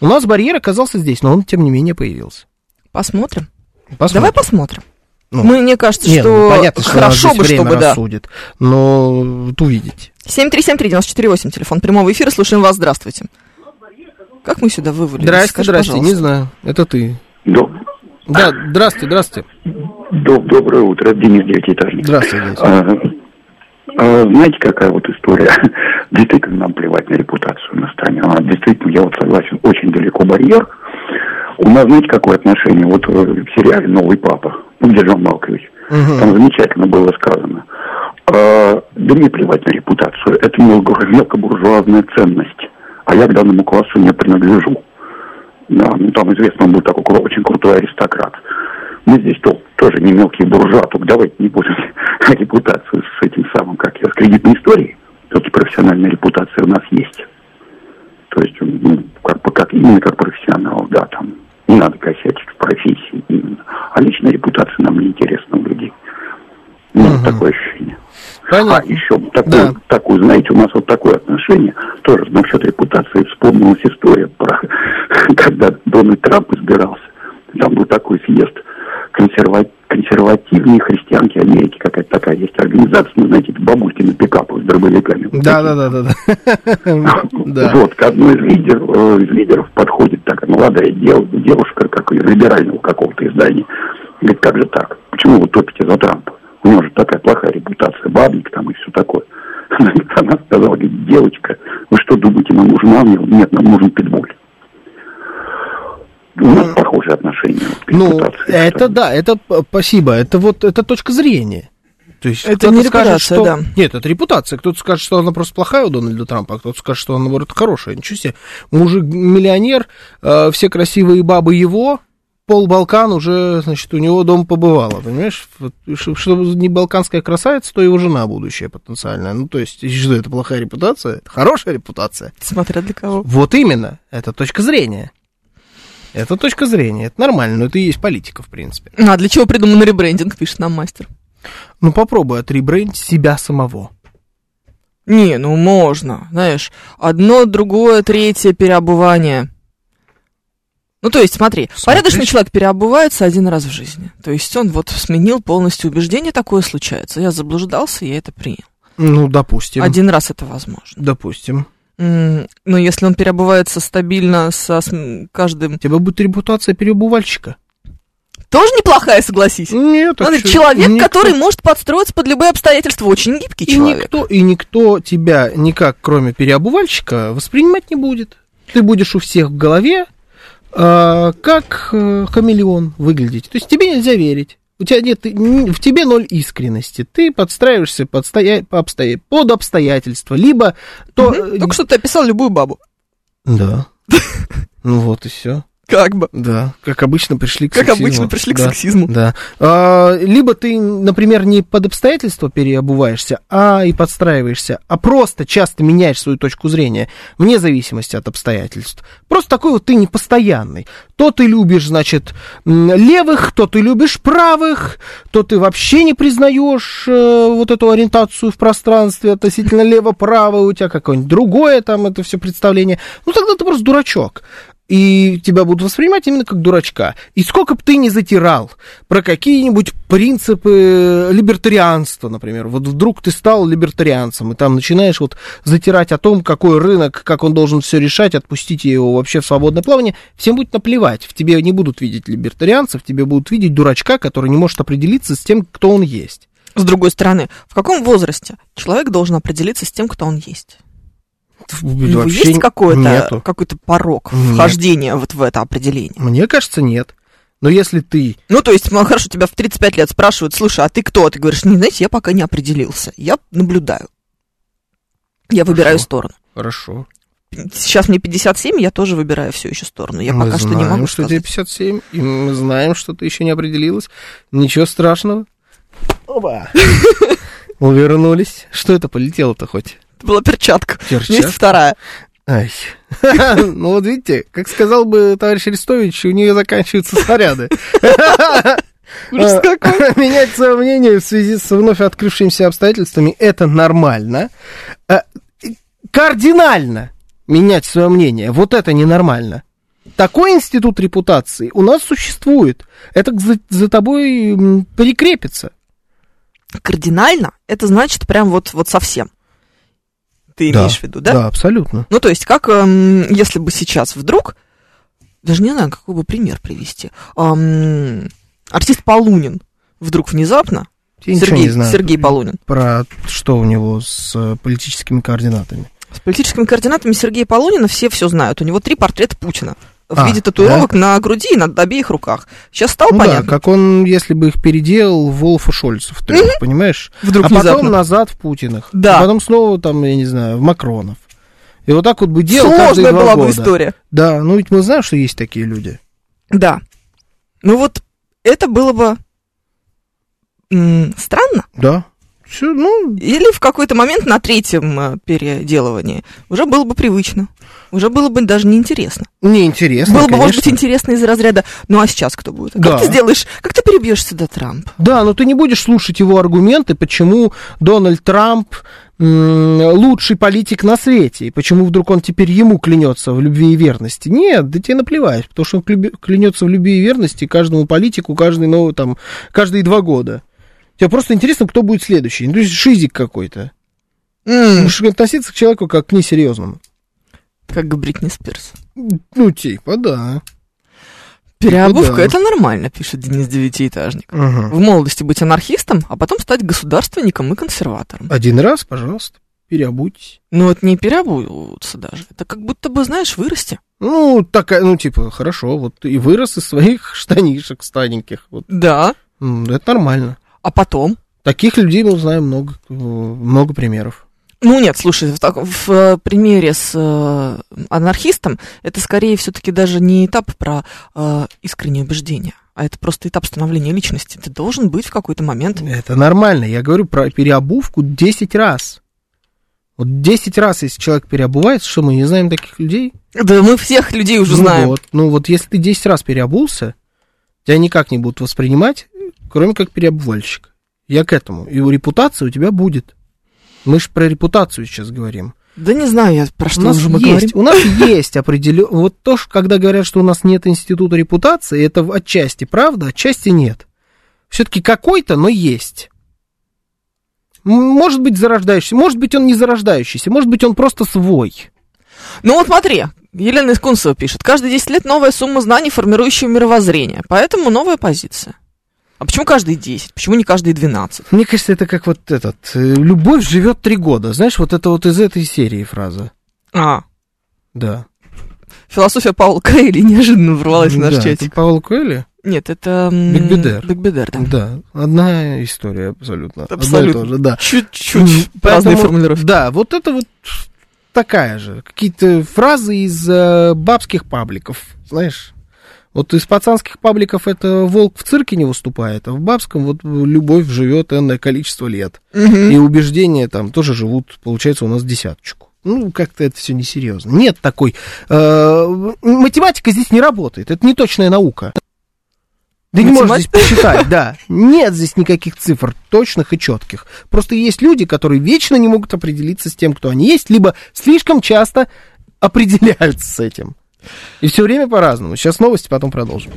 У нас барьер оказался здесь, но он, тем не менее, появился. Посмотрим. посмотрим. Давай посмотрим. Ну, Мне кажется, нет, что, ну, понятно, что хорошо бы, чтобы да. рассудит, но вот увидите. 7373948, телефон прямого эфира, слушаем вас, здравствуйте. Как мы сюда вывалились? Здрасте, Скажи, здрасте, пожалуйста. не знаю, это ты. Доб... Да, здравствуйте, здравствуйте. Доб... Доброе утро, Денис Девятиэтажник. Здравствуйте, Денис. А, а, знаете, какая вот история? действительно, нам плевать на репутацию на стране. А, действительно, я вот согласен, очень далеко барьер. У нас, знаете, какое отношение? Вот в сериале «Новый папа», Джон Малкович, угу. там замечательно было сказано. А, да мне плевать на репутацию. Это мелкобуржуазная ценность. А я к данному классу не принадлежу. Да, ну там известно, он был такой очень крутой аристократ. Мы здесь то, тоже не мелкие буржуа, только давайте не будем репутацию с этим самым, как я, с кредитной историей. Все-таки профессиональная репутация у нас есть. То есть, ну, как, как именно как профессионал, да, там, не надо косячить в профессии именно. А личная репутация нам не интересна у людей. Ну, угу. такое ощущение. Понятно. А еще такое, да. такое, знаете, у нас вот такое отношение, тоже насчет репутации вспомнилась история про, когда Дональд Трамп избирался, там был такой съезд консерватив консервативные христианки Америки, какая-то такая есть организация, ну, знаете, бабульки на пикапах с дробовиками. Да, да, да, да, да. Вот, к одной из лидеров, э, из лидеров подходит такая молодая дев, девушка, как из либерального какого-то издания. Говорит, как же так? Почему вы топите за Трампа? У него же такая плохая репутация, бабник там и все такое. Она сказала, говорит, девочка, вы что думаете, нам нужен ангел? Нет, нам нужен питбуль у нас похожие отношения. Ну, это да, это спасибо. Это вот это точка зрения. То есть это не репутация, скажет, что... да. Нет, это репутация. Кто-то скажет, что она просто плохая у Дональда Трампа, а кто-то скажет, что она, наоборот, хорошая. Ничего себе. Мужик-миллионер, э, все красивые бабы его, пол Балкан уже, значит, у него дом побывало, понимаешь? Что не балканская красавица, то его жена будущая потенциальная. Ну, то есть, что это плохая репутация? Это хорошая репутация. Смотря для кого. Вот именно. Это точка зрения. Это точка зрения, это нормально, но это и есть политика, в принципе. А для чего придуман ребрендинг, пишет нам мастер? Ну, попробуй отребрендить себя самого. Не, ну можно, знаешь, одно, другое, третье переобувание. Ну, то есть, смотри, Смотришь? порядочный человек переобувается один раз в жизни. То есть он вот сменил полностью убеждение, такое случается. Я заблуждался, я это принял. Ну, допустим. Один раз это возможно. Допустим. Но если он переобувается стабильно со каждым... У тебя будет репутация переобувальщика. Тоже неплохая, согласись. Нет, Надо, человек, никто... который может подстроиться под любые обстоятельства, очень гибкий и человек. Никто, и никто тебя никак, кроме переобувальщика, воспринимать не будет. Ты будешь у всех в голове, э, как э, хамелеон выглядеть. То есть тебе нельзя верить у тебя нет, в тебе ноль искренности, ты подстраиваешься под, стоя, по обстоя, под обстоятельства, либо то... Угу. Только что ты описал любую бабу. Да. Ну вот и все. Как бы. Да, как обычно пришли к как сексизму. Как обычно пришли да, к сексизму. Да. А, либо ты, например, не под обстоятельства переобуваешься, а и подстраиваешься, а просто часто меняешь свою точку зрения, вне зависимости от обстоятельств. Просто такой вот ты непостоянный. То ты любишь, значит, левых, то ты любишь правых, то ты вообще не признаешь э, вот эту ориентацию в пространстве относительно лево-право, у тебя какое-нибудь другое там это все представление. Ну тогда ты просто дурачок и тебя будут воспринимать именно как дурачка. И сколько бы ты ни затирал про какие-нибудь принципы либертарианства, например, вот вдруг ты стал либертарианцем, и там начинаешь вот затирать о том, какой рынок, как он должен все решать, отпустите его вообще в свободное плавание, всем будет наплевать. В тебе не будут видеть либертарианцев, тебе будут видеть дурачка, который не может определиться с тем, кто он есть. С другой стороны, в каком возрасте человек должен определиться с тем, кто он есть? Вообще есть какой-то, нету. какой-то порог Нет. вхождения вот в это определение? Мне кажется, нет. Но если ты... Ну, то есть, ну, хорошо, тебя в 35 лет спрашивают, слушай, а ты кто? Ты говоришь, не, знаете, я пока не определился. Я наблюдаю. Я выбираю Хорошо. сторону. Хорошо. Сейчас мне 57, я тоже выбираю все еще сторону. Я мы пока что знаем, не могу что сказать. тебе 57, и мы знаем, что ты еще не определилась. Ничего страшного. Оба. Увернулись. Что это полетело-то хоть? Это была перчатка. Перчатка? Есть вторая. Ай. Ну вот видите, как сказал бы товарищ Арестович, у нее заканчиваются снаряды. Какой. Менять свое мнение в связи с вновь открывшимися обстоятельствами это нормально. А, Кардинально менять свое мнение. Вот это ненормально. Такой институт репутации у нас существует. Это за, за тобой прикрепится. Кардинально, это значит прям вот, вот совсем. Ты Да, имеешь в виду, да? Да, абсолютно. Ну, то есть, как эм, если бы сейчас вдруг, даже не знаю, какой бы пример привести, эм, артист Полунин вдруг внезапно, Я Сергей, не знаю Сергей Полунин, про что у него с э, политическими координатами. с политическими координатами Сергея Полунина все все знают. У него три портрета Путина в А, виде татуировок на груди и на обеих руках. Сейчас стало Ну да, понятно. как он, если бы их переделал Волфа Шольца в трех, понимаешь? Вдруг а потом внезапно. назад в Путинах. Да. А потом снова там, я не знаю, в Макронов. И вот так вот бы делал Сложная была бы года. история. Да, ну ведь мы знаем, что есть такие люди. Да. Ну вот это было бы м, странно. Да. Все, ну, Или в какой-то момент на третьем э, переделывании уже было бы привычно. Уже было бы даже неинтересно. неинтересно, было бы, может быть, конечно. интересно из разряда, ну а сейчас кто будет? Да. Как ты сделаешь, как ты перебьешься до Трампа? Да, но ты не будешь слушать его аргументы, почему Дональд Трамп лучший политик на свете, и почему вдруг он теперь ему клянется в любви и верности. Нет, да тебе наплевать, потому что он клянется в любви и верности каждому политику каждый, ну, там, каждые два года. Тебе просто интересно, кто будет следующий. Ну, то есть шизик какой-то. Будешь относиться к человеку как к несерьезному. Как Бритни Спирс. Ну, типа, да. Переобувка да. это нормально, пишет Денис Девятиэтажник. Ага. В молодости быть анархистом, а потом стать государственником и консерватором. Один раз, пожалуйста, переобуйтесь. Ну, это не переобуются даже. Это как будто бы, знаешь, вырасти. Ну, такая, ну, типа, хорошо, вот и вырос из своих штанишек стареньких. Вот. Да. Это нормально. А потом? Таких людей мы знаем много, много примеров. Ну нет, слушай, в, так- в, э, примере с э, анархистом это скорее все-таки даже не этап про э, искреннее убеждение, а это просто этап становления личности. Ты должен быть в какой-то момент. Это нормально. Я говорю про переобувку 10 раз. Вот 10 раз, если человек переобувается, что мы не знаем таких людей? Да мы всех людей уже ну знаем. Вот. Ну вот если ты 10 раз переобулся, тебя никак не будут воспринимать, кроме как переобувальщик. Я к этому. И репутация у тебя будет. Мы же про репутацию сейчас говорим. Да не знаю я, про что у нас уже мы есть, говорим. у нас есть определен... Вот то, что, когда говорят, что у нас нет института репутации, это отчасти правда, отчасти нет. Все-таки какой-то, но есть. Может быть зарождающийся, может быть он не зарождающийся, может быть он просто свой. Ну вот смотри, Елена Искунцева пишет. Каждые 10 лет новая сумма знаний, формирующая мировоззрение. Поэтому новая позиция. А почему каждые 10? Почему не каждые 12? Мне кажется, это как вот этот, э, любовь живет три года. Знаешь, вот это вот из этой серии фраза. А, Да. философия Паула Коэли неожиданно ворвалась в наш да, чатик. это Павел Коэли? Нет, это... Бигбедер. Бигбедер, да. Да, одна история абсолютно. И Абсолютно. то же, да. Чуть-чуть М, разные поэтому, формулировки. Да, вот это вот такая же. Какие-то фразы из э, бабских пабликов, знаешь. Вот из пацанских пабликов это волк в цирке не выступает, а в бабском вот любовь живет энное количество лет. Мгм. И убеждения там тоже живут, получается, у нас десяточку. Ну, как-то это все несерьезно. Нет такой... э, математика здесь не работает, это не точная наука. Ты не можешь здесь посчитать, да. Нет здесь никаких цифр точных и четких. Просто есть люди, которые вечно не могут определиться с тем, кто они есть, либо слишком часто определяются с этим. И все время по-разному. Сейчас новости, потом продолжим.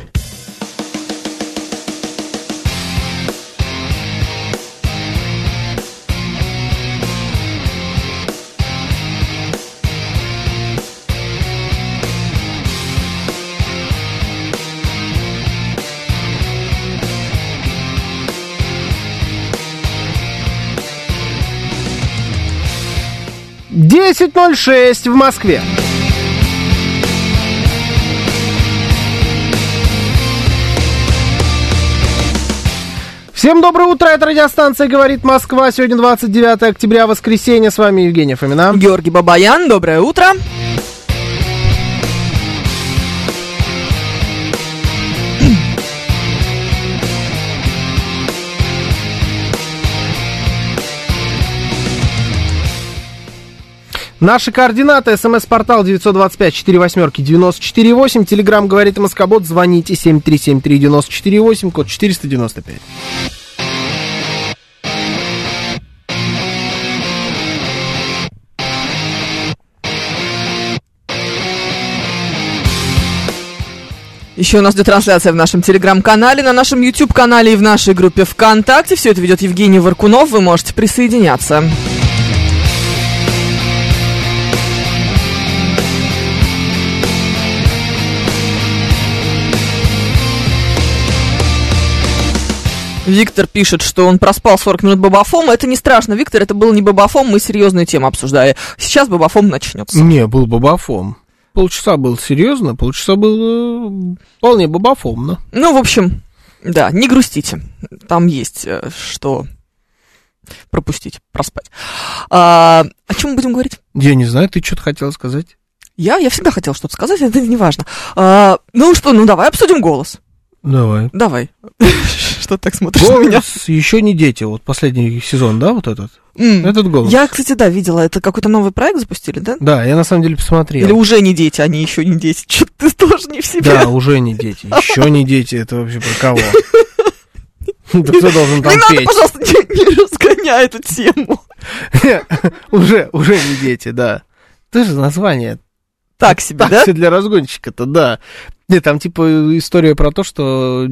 Десять ноль шесть в Москве. Всем доброе утро, это радиостанция «Говорит Москва». Сегодня 29 октября, воскресенье. С вами Евгений Фомина. Георгий Бабаян, доброе утро. Наши координаты. СМС-портал 925-48-94-8. Телеграмм говорит Москобот. Звоните 7373-94-8, код 495. Еще у нас идет трансляция в нашем телеграм-канале, на нашем YouTube-канале и в нашей группе ВКонтакте. Все это ведет Евгений Варкунов. Вы можете присоединяться. Виктор пишет, что он проспал 40 минут бабафом. Это не страшно, Виктор, это был не бабафом, мы серьезную тему обсуждали. Сейчас бабафом начнется. Не, был бабафом. Полчаса был серьезно, полчаса был э, вполне бабафомно. Ну, в общем, да, не грустите. Там есть э, что пропустить, проспать. А, о чем мы будем говорить? Я не знаю, ты что-то хотела сказать? Я? Я всегда хотела что-то сказать, это не важно. А, ну что, ну давай обсудим голос. Давай. Давай. Что ты так смотришь на меня? Голос еще не дети. Вот последний сезон, да, вот этот? М. Этот голос. Я, кстати, да, видела, это какой-то новый проект запустили, да? Да, я на самом деле посмотрел. Или уже не дети, они еще не дети. Что ты тоже не в себе. Да, уже не дети. Еще не дети. Это вообще про кого? Да кто должен там не надо, пожалуйста, не, разгоняй эту тему. Уже, уже не дети, да. Тоже название. Так себе, Так да? себе для разгонщика-то, да. Нет, там типа история про то, что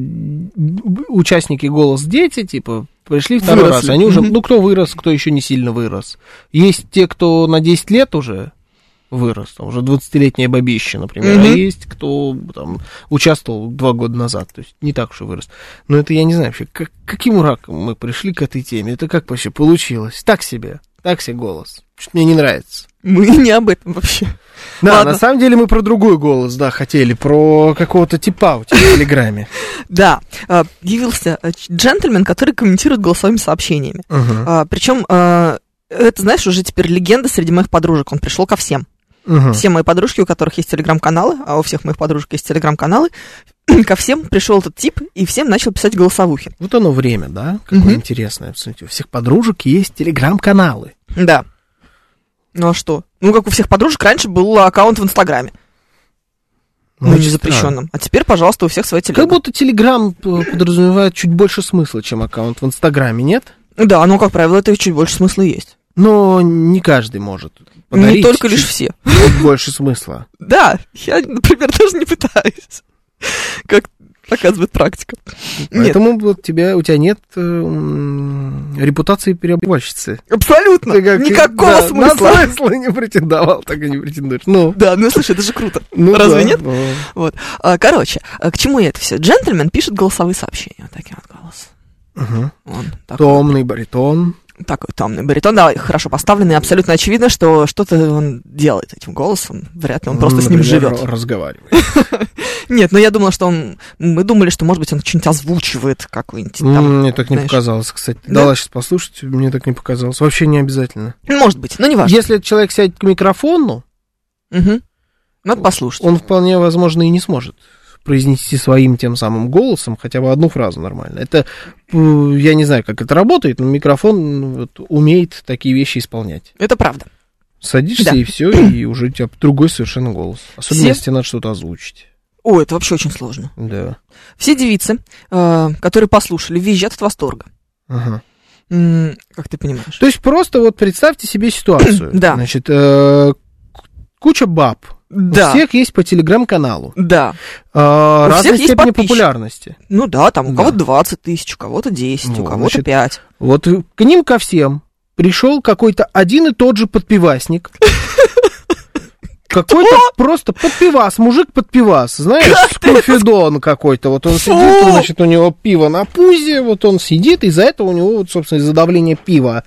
участники «Голос дети», типа, пришли второй Выросли. раз. Они уже, ну, кто вырос, кто еще не сильно вырос. Есть те, кто на 10 лет уже вырос, там, уже 20-летняя бабища, например, а Мгм. есть кто там участвовал два года назад, то есть не так уж и вырос. Но это я не знаю вообще, как, каким раком мы пришли к этой теме, это как вообще получилось? Так себе, так себе голос. Что-то мне не нравится. Мы не об этом вообще. Да, Ладно. на самом деле мы про другой голос, да, хотели, про какого-то типа у тебя в Телеграме. Да, а, явился э, джентльмен, который комментирует голосовыми сообщениями. Мгм, Причем, это, знаешь, уже теперь легенда среди моих подружек. Он пришел ко всем. мгм. Все мои подружки, у которых есть телеграм-каналы, а у всех моих подружек есть телеграм-каналы, ко всем пришел этот тип и всем начал писать голосовухи. Вот оно время, да? Какое Мгм. интересное. Посмотрите, у всех подружек есть телеграм-каналы. Да. Ну а что? Ну, как у всех подружек, раньше был аккаунт в Инстаграме. Ну, не очень запрещенном. А теперь, пожалуйста, у всех свои телега. Как будто телеграм п- подразумевает чуть больше смысла, чем аккаунт в Инстаграме, нет? Да, ну, как правило, это чуть больше смысла есть. Но не каждый может подарить не только чуть- лишь все. чуть больше смысла. Да, я, например, даже не пытаюсь. Как показывает практика. Нет, Поэтому вот тебя, у тебя нет э, репутации переобувальщицы. абсолютно. Ты как- Никакого да, смысла. На смысла не претендовал, так и не претендуешь. Ну, Да, ну слушай, это же круто. ну Разве да, нет? ну. Вот. А, Короче, а к чему это все? Джентльмен пишет голосовые сообщения. Вот таким вот голос. Мгм. Он такой, Томный баритон. Такой томный баритон, да, хорошо поставленный. Абсолютно очевидно, что что-то он делает этим голосом. Вряд ли он просто с ним Например, живет. разговаривает. Нет, но я думала, что он... Мы думали, что, может быть, он что-нибудь озвучивает какой-нибудь там... Мне так не показалось, кстати. Да? Дала сейчас послушать, мне так не показалось. Вообще не обязательно. Может быть, но не важно. Если человек сядет к микрофону. Надо послушать. он вполне возможно и не сможет произнести своим тем самым голосом хотя бы одну фразу нормально. Это, э, я не знаю, как это работает, но микрофон ну, вот, умеет такие вещи исполнять. Это правда. Садишься Да. и все, и уже у тебя другой совершенно голос. Особенно Все- если тебе надо что-то озвучить. О, это вообще очень сложно. Да. Все девицы, э, которые послушали, визжат от восторга. Ага. Как ты понимаешь? То есть просто вот представьте себе ситуацию. Да. Значит, э, куча баб. Да. У всех есть по телеграм-каналу. Да. А, У всех разной есть степени популярности. Ну да, там у Да. кого-то 20 тысяч, у кого-то 10, у Вот, кого-то значит, 5. Вот к ним ко всем пришел какой-то один и тот же подпивасник, какой-то просто подпивас, мужик подпивас, знаешь, скуфидон какой-то. Вот он сидит, значит, у него пиво на пузе, вот он сидит, из-за этого у него, вот, собственно, из-за давления пива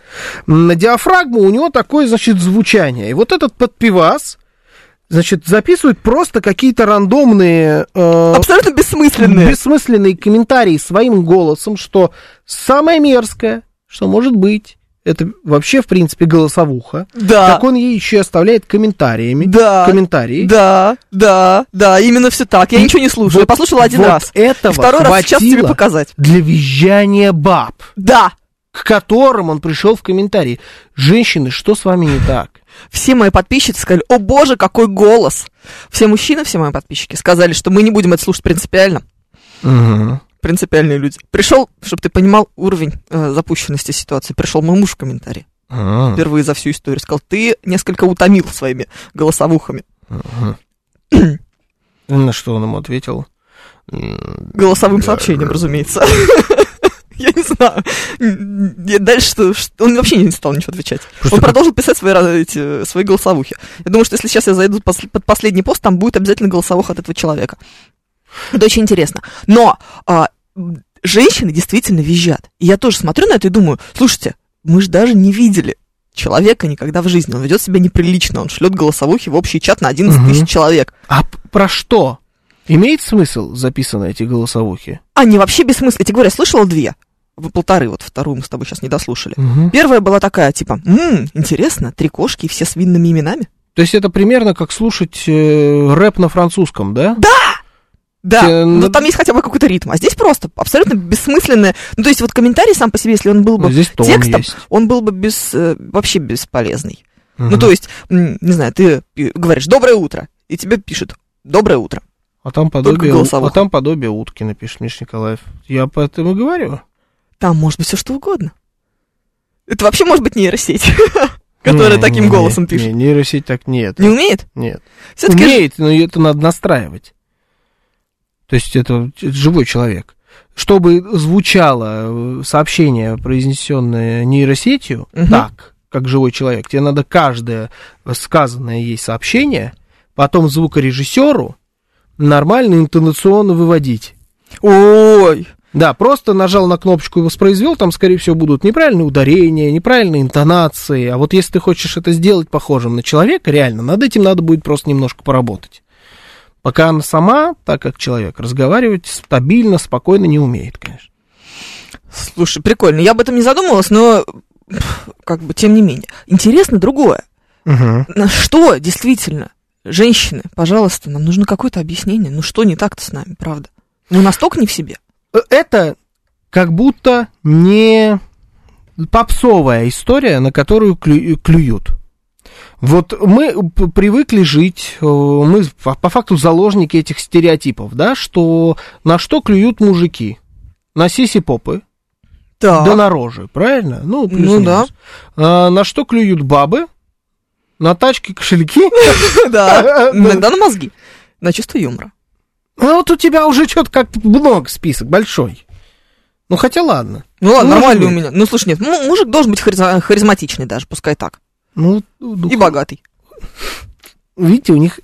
на диафрагму у него такое, значит, звучание. И вот этот подпивас, значит, записывает просто какие-то рандомные... э, Абсолютно бессмысленные. бессмысленные комментарии своим голосом, что самое мерзкое, что может быть, это вообще, в принципе, голосовуха. Да. Так он ей еще оставляет комментариями. Да. Комментарии. Да, да, да, именно все так. Я И ничего не слушаю. Я вот- послушала один вот раз. этого И второй раз сейчас тебе показать. Для визжания баб, Да. к которым он пришел в комментарии. Женщины, что с вами не так? Все мои подписчицы сказали, о боже, какой голос. Все мужчины, все мои подписчики сказали, что мы не будем это слушать принципиально. Принципиальные люди. Пришел, чтобы ты понимал уровень э, запущенности ситуации, пришел мой муж в комментарии. А, Впервые за всю историю. Сказал, ты несколько утомил своими голосовухами. На что он ему ответил? Голосовым сообщением, разумеется. Я не знаю. Дальше что, Он вообще не стал ничего отвечать. Просто он как- продолжил писать свои, эти, свои голосовухи. Я думаю, что если сейчас я зайду под последний пост, там будет обязательно голосовуха от этого человека. Это очень интересно. Но а, женщины действительно визжат. И я тоже смотрю на это и думаю, слушайте, мы же даже не видели человека никогда в жизни. Он ведет себя неприлично. Он шлет голосовухи в общий чат на 11 Мгм. тысяч человек. А про что? Имеет смысл записаны эти голосовухи? Они вообще бессмысленны. Я тебе говорю, я слышала две. Вы полторы, вот вторую мы с тобой сейчас не дослушали. Мгм. Первая была такая, типа, «М, интересно, три кошки и все с винными именами? То есть это примерно как слушать э, рэп на французском, да? Да, Те- но ну- там есть хотя бы какой-то ритм. А здесь просто абсолютно бессмысленное. Ну, то есть вот комментарий сам по себе, если он был бы Ну, Здесь текстом, есть. он был бы без, э, вообще бесполезный. Ну, Мгм. то есть, не знаю, ты пи- говоришь «доброе утро», и тебе пишут «доброе утро». А там подобие, а там подобие утки, напишет Миш Николаев. Я поэтому говорю. Там может быть все что угодно. Это вообще может быть нейросеть, которая Не, таким голосом пишет. Не, нейросеть так нет. Не умеет? Нет. Умеет, но это надо настраивать. То есть это, живой человек. Чтобы звучало э, сообщение, произнесенное нейросетью, так, как живой человек, тебе надо каждое сказанное ей сообщение потом звукорежиссеру нормально интонационно выводить. Ой, Да, просто нажал на кнопочку и воспроизвел, там, скорее всего, будут неправильные ударения, неправильные интонации. А вот если ты хочешь это сделать похожим на человека, реально, над этим надо будет просто немножко поработать. Пока она сама, так как человек, разговаривать стабильно, спокойно не умеет, конечно. слушай, прикольно. Я об этом не задумывалась, но как бы тем не менее. Интересно другое. На что действительно, женщины, пожалуйста, нам нужно какое-то объяснение. Ну что не так-то с нами, правда? Мы настолько не в себе. Это как будто не попсовая история, на которую клю- клюют. Вот мы привыкли жить, э, мы по факту заложники этих стереотипов, да, что на что клюют мужики? На сиси-попы, Так. да на рожи, правильно? Ну, Ну плюс-минус. да. А, на что клюют бабы? На тачки, кошельки? Да. Иногда на мозги. На чувство юмора. Ну, вот у тебя уже что-то как-то много список, большой. Ну, хотя ладно. Ну ладно, нормально у меня. Ну слушай, нет, му- мужик должен быть харизма- харизматичный даже, пускай так. Ну, ну, И богатый. Видите, у них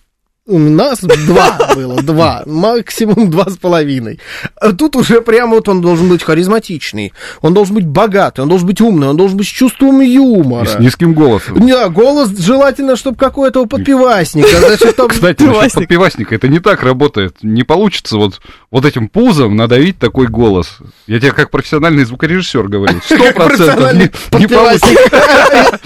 у нас два было, два, максимум два с половиной. А тут уже прямо вот он должен быть харизматичный, он должен быть богатый, он должен быть умный, он должен быть с чувством И юмора. с низким голосом. Не, голос желательно, чтобы какой-то у подпевасника. Значит, там- Кстати, насчет Пивасник. подпивасника, это не так работает. Не получится вот, вот этим пузом надавить такой голос. Я тебе как профессиональный звукорежиссер говорю. Сто процентов не, не получится.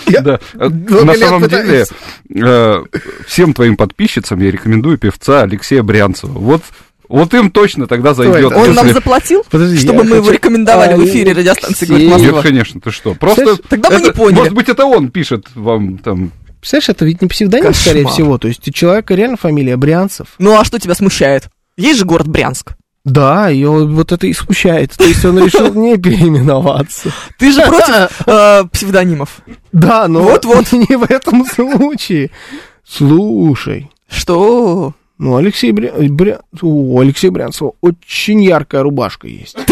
На самом деле, э, всем твоим подписчицам я рекомендую певца Алексея Брянцева. Вот, вот им точно тогда зайдет. это? Он нам если- заплатил, Подожди, чтобы мы его хочу- рекомендовали в А, эфире радиостанции «Говорит. Москва». Нет, конечно, ты что? Просто Слышь, тогда мы не это- поняли. Может быть, это он пишет вам там. Представляешь, это ведь не псевдоним, Кошмар. скорее всего. То есть у человека реально фамилия Брянцев. Ну а что тебя смущает? Есть же город Брянск. Да, и он- вот это и смущает. То есть он решил не переименоваться. Ты же против э, псевдонимов. Да, но Вот-вот. не в этом случае. Слушай, Что? ну Алексей Бря... Бря- У Алексея Брянцева очень яркая рубашка есть.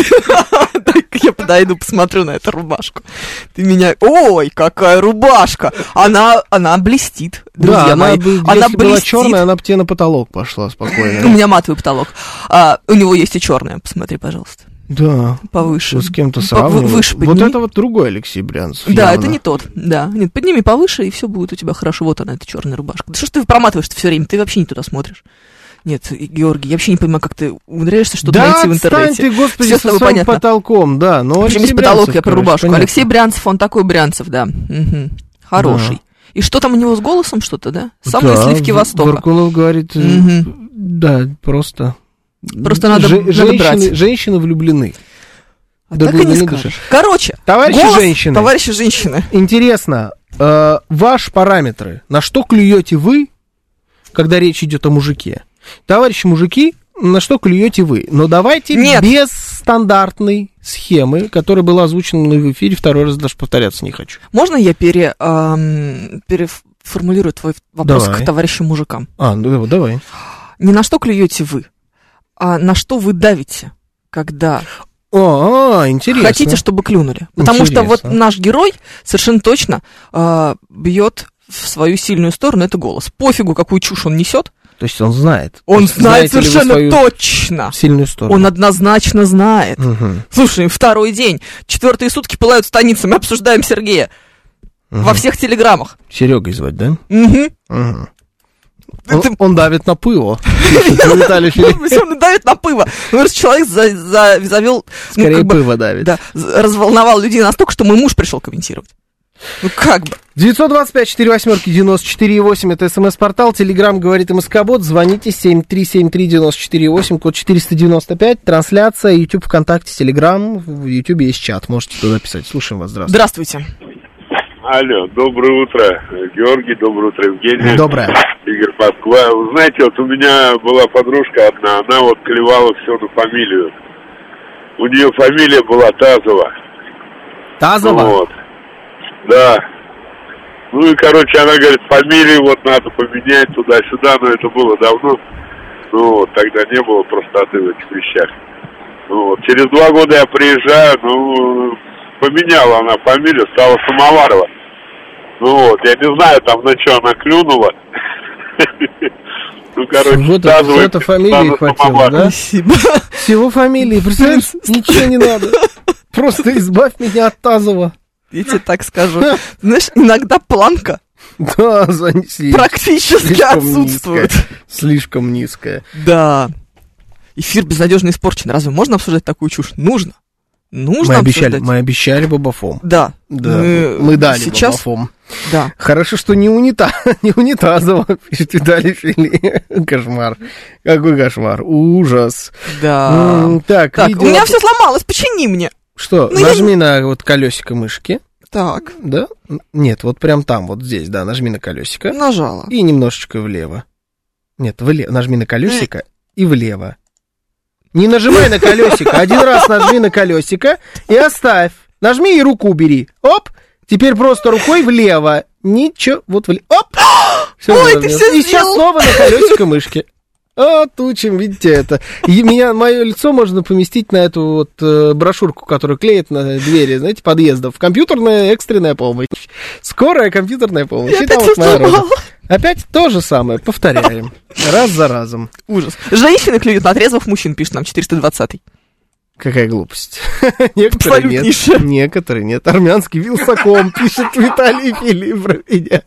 Я подойду, посмотрю на эту рубашку. Ты меня... Ой, какая рубашка! Она, она блестит, друзья да, мои. она, была черная, она бы тебе на потолок пошла У спокойно. меня матовый потолок. А, у него есть и черная, посмотри, пожалуйста. Да. Повыше. Вот с кем-то сравнивать. выше Вот подними. это вот другой Алексей Брянцев. Да, явно. это не тот. Да. Нет, подними повыше, и все будет у тебя хорошо. Вот она, эта черная рубашка. Да что ж ты проматываешь-то все время? Ты вообще не туда смотришь. Нет, Георгий, я вообще не понимаю, как ты умудряешься что-то да, найти в интернете. ты, господи, Всё с со своим понятно. потолком, да. Но Причем есть потолок, Брянцев, я про рубашку. понятно. Алексей Брянцев, он такой Брянцев, да. Мгм. Хороший. И что там у него с голосом что-то, да? Самые Да, сливки Востока. Варкунов говорит, Мгм. да, просто... Просто надо- надо женщины, брать. женщины влюблены. А так и не скажешь. души. Короче, Товарищи голос- женщины. Товарищи женщины. Интересно, э, ваши параметры, на что клюете вы, когда речь идет о мужике? Товарищи мужики, на что клюете вы? Но давайте Нет. без стандартной схемы, которая была озвучена в эфире, второй раз даже повторяться не хочу. Можно я пере, ам, переформулирую твой вопрос Давай. к товарищам мужикам? А, ну давай. Не на что клюете вы, а на что вы давите, когда О, а, интересно. хотите, чтобы клюнули. Потому что вот Интересно. наш герой совершенно точно а, бьет в свою сильную сторону, это голос. Пофигу, какую чушь он несет, То есть он знает. он знает совершенно точно. Сильную сторону. Он однозначно знает. Мгм, Слушай, второй день, четвертые сутки пылают станицы, мы обсуждаем Сергея мгм. во всех телеграммах. Серегой звать, да? Мгм. Мгм. Он, Это- он давит на пишет Виталий. Он давит на пыво. Ну, раз человек за- за- завел, ну, Скорее бы, пыво давит. да, разволновал людей настолько, что мой муж пришел комментировать. Ну, как бы. 925 4 восьмерки 94,8 это смс-портал, телеграмм говорит МСК-бот, звоните 7373-94,8, код 495, трансляция, YouTube, ВКонтакте, Телеграм, в YouTube есть чат, можете туда писать. Слушаем вас, здравствуйте. Здравствуйте. Алло, доброе утро, Георгий, доброе утро, Евгений. Доброе. Игорь Москва. Вы знаете, вот у меня была подружка одна, она вот клевала все на фамилию. У нее фамилия была Тазова. Тазова? Вот. Да. Ну и, короче, она говорит, фамилию вот надо поменять туда-сюда, но это было давно. Ну вот, тогда не было простоты в этих вещах. Ну вот, через два года я приезжаю, ну, поменяла она фамилию, стала Самоварова. Ну вот, я не знаю, там на что она клюнула. Ну, короче, Вот это- Тазова вот это фамилии хватило, да? Спасибо. Всего фамилии, представляешь, ничего не надо. Просто избавь меня от Тазова. Я тебе так скажу. Знаешь, иногда планка Да, занесли. практически Слишком отсутствует. низкая. Слишком низкая. Да. Эфир безнадежно испорчен. Разве можно обсуждать такую чушь? Нужно. Нужно Мы обещали, обсуждать. мы обещали Бабафом. Да. Да, мы, дали сейчас. Бабафом. Да. Хорошо, что не, унита, не унитазово, пишет Виталий Фили. Кошмар. Какой кошмар. Ужас. Да. М, Так, Так, видео- у меня все сломалось, почини мне. Что, Ну, я нажми на вот колесико мышки. Так, Да? Нет, вот прям там, вот здесь, да, нажми на колесико. нажала. И немножечко влево. Нет, влево. Нажми на колесико и влево. Не нажимай на колесико. Один раз нажми на колесико и оставь. Нажми и руку убери. Оп. Теперь просто рукой влево. Ничего. Вот влево. Оп. Всё Ой, ты всё И сейчас снова на колесико мышки. Вот учим, видите это. И меня, мое лицо можно поместить на эту вот э, брошюрку, которую клеят на двери, знаете, подъездов. Компьютерная экстренная помощь. Скорая компьютерная помощь. Я И там вот моя рожа. Опять то же самое, повторяем. Раз за разом. Ужас. Женщины клюют на трезвых мужчин, пишет нам 420 Какая глупость. Некоторые нет. Некоторые нет. Армянский вилсаком, пишет Виталий Филипп про меня.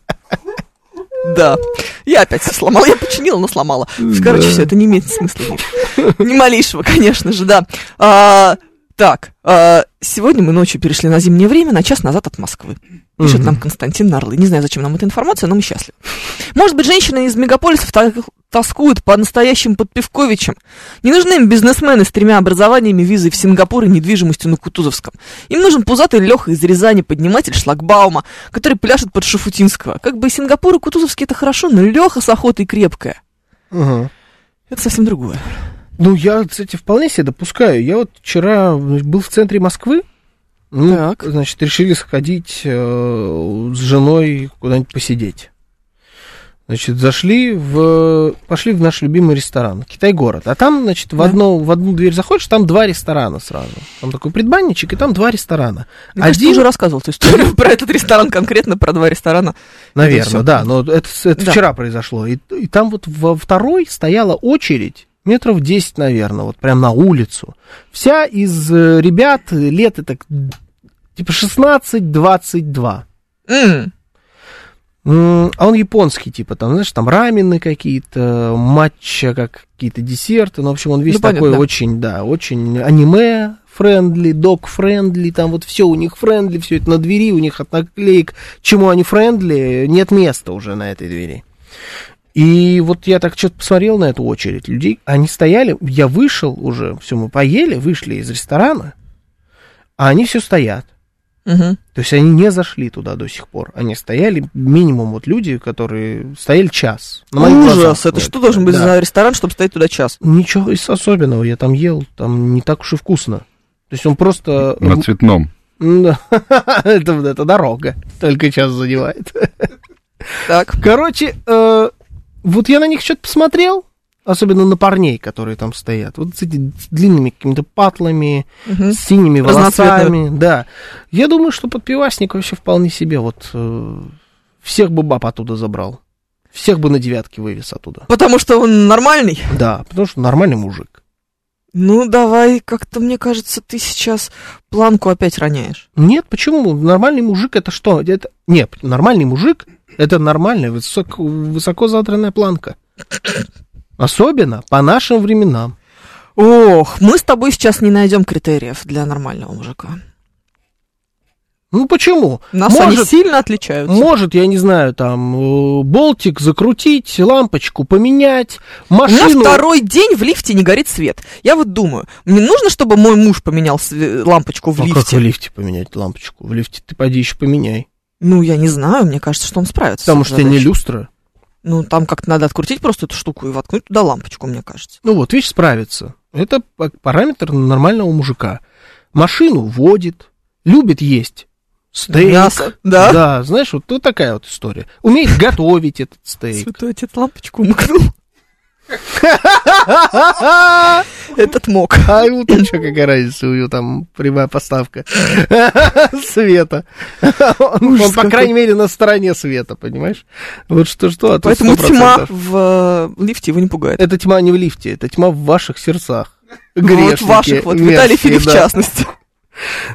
Да. Я опять все сломала. Я починила, но сломала. Короче, все, это не имеет смысла. Ни, ни малейшего, конечно же, да. А, так, а, сегодня мы ночью перешли на зимнее время, на час назад от Москвы. Пишет нам Константин Нарлы. Не знаю, зачем нам эта информация, но мы счастливы. Может быть, женщины из мегаполисов тоскуют по настоящим подпевковичам. Не нужны им бизнесмены с тремя образованиями, визой в Сингапур и недвижимостью на Кутузовском. Им нужен пузатый Леха из Рязани, подниматель шлагбаума, который пляшет под Шафутинского. Как бы Сингапур и Кутузовский это хорошо, но Леха с охотой крепкая. Мгм. Это совсем другое. Ну, я, кстати, вполне себе допускаю. Я вот вчера был в центре Москвы. Ну, Так. значит, решили сходить э, с женой куда-нибудь посидеть. Значит, зашли в... Пошли в наш любимый ресторан, Китай-город. А там, значит, в, Да. одно, в одну дверь заходишь, там два ресторана сразу. Там такой предбанничек, и там два ресторана. Мне кажется, ты Один, уже рассказывал эту историю про этот ресторан, конкретно про два ресторана. наверное, да, но это, это Да. вчера произошло. И, и там вот во второй стояла очередь, метров 10, наверное, вот прям на улицу. Вся из э, ребят лет это типа 16-22. М, М, А он японский, типа, там, знаешь, там рамены какие-то, матча, как какие-то десерты. Ну, в общем, он весь Ну, понятно, такой да. очень, да, очень аниме friendly, dog friendly, там вот все у них friendly, все это на двери, у них от наклеек, чему они френдли, нет места уже на этой двери. И вот я так что-то посмотрел на эту очередь людей, они стояли, я вышел уже, все, мы поели, вышли из ресторана, а они все стоят. мгм. То есть они не зашли туда до сих пор. Они стояли, минимум вот люди, которые стояли час. на моих Ужас, глазах. это Вот, что должен быть да. за ресторан, чтобы стоять туда час? Ничего из особенного, я там ел, там не так уж и вкусно. То есть он просто... На цветном. Да. это, это дорога, только час занимает. Так. Короче, э, вот я на них что-то посмотрел, особенно на парней, которые там стоят. Вот с этими длинными какими-то патлами, Мгм. с синими волосами. Да. Я думаю, что подпивасник вообще вполне себе вот э, всех бы баб оттуда забрал. Всех бы на девятке вывез оттуда. Потому что он нормальный? Да, потому что нормальный мужик. Ну, давай, как-то, мне кажется, ты сейчас планку опять роняешь. Нет, почему? Нормальный мужик это что? Это... Нет, нормальный мужик это нормальная, высоко, высоко задранная планка. Особенно по нашим временам. Ох, мы с тобой сейчас не найдем критериев для нормального мужика. Ну почему? Нас они может, сильно отличаются. может, я не знаю, там, э, болтик закрутить, лампочку поменять, машину... второй день в лифте не горит свет. Я вот думаю, мне нужно, чтобы мой муж поменял све- лампочку в А как лифте? в лифте поменять лампочку? В лифте ты пойди еще поменяй. Ну, я не знаю, мне кажется, что он справится. Потому что этой не задачей. люстра. Ну, там как-то надо открутить просто эту штуку и воткнуть туда лампочку, мне кажется. Ну вот, видишь, справится. Это па- параметр нормального мужика. Машину водит, любит есть стейк. Мясо, да? Да, знаешь, вот, вот такая вот история. Умеет готовить этот стейк. Святой отец лампочку умыкнул. Этот мог. А ему там что, какая разница, у него там прямая поставка света. Он, по крайней мере, на стороне света, понимаешь? Вот что-что, а Поэтому 100%. тьма в э, лифте его не пугает. Это тьма не в лифте, это тьма в ваших сердцах. Вот Грешники ваших, вот мерзкие, Виталий в частности.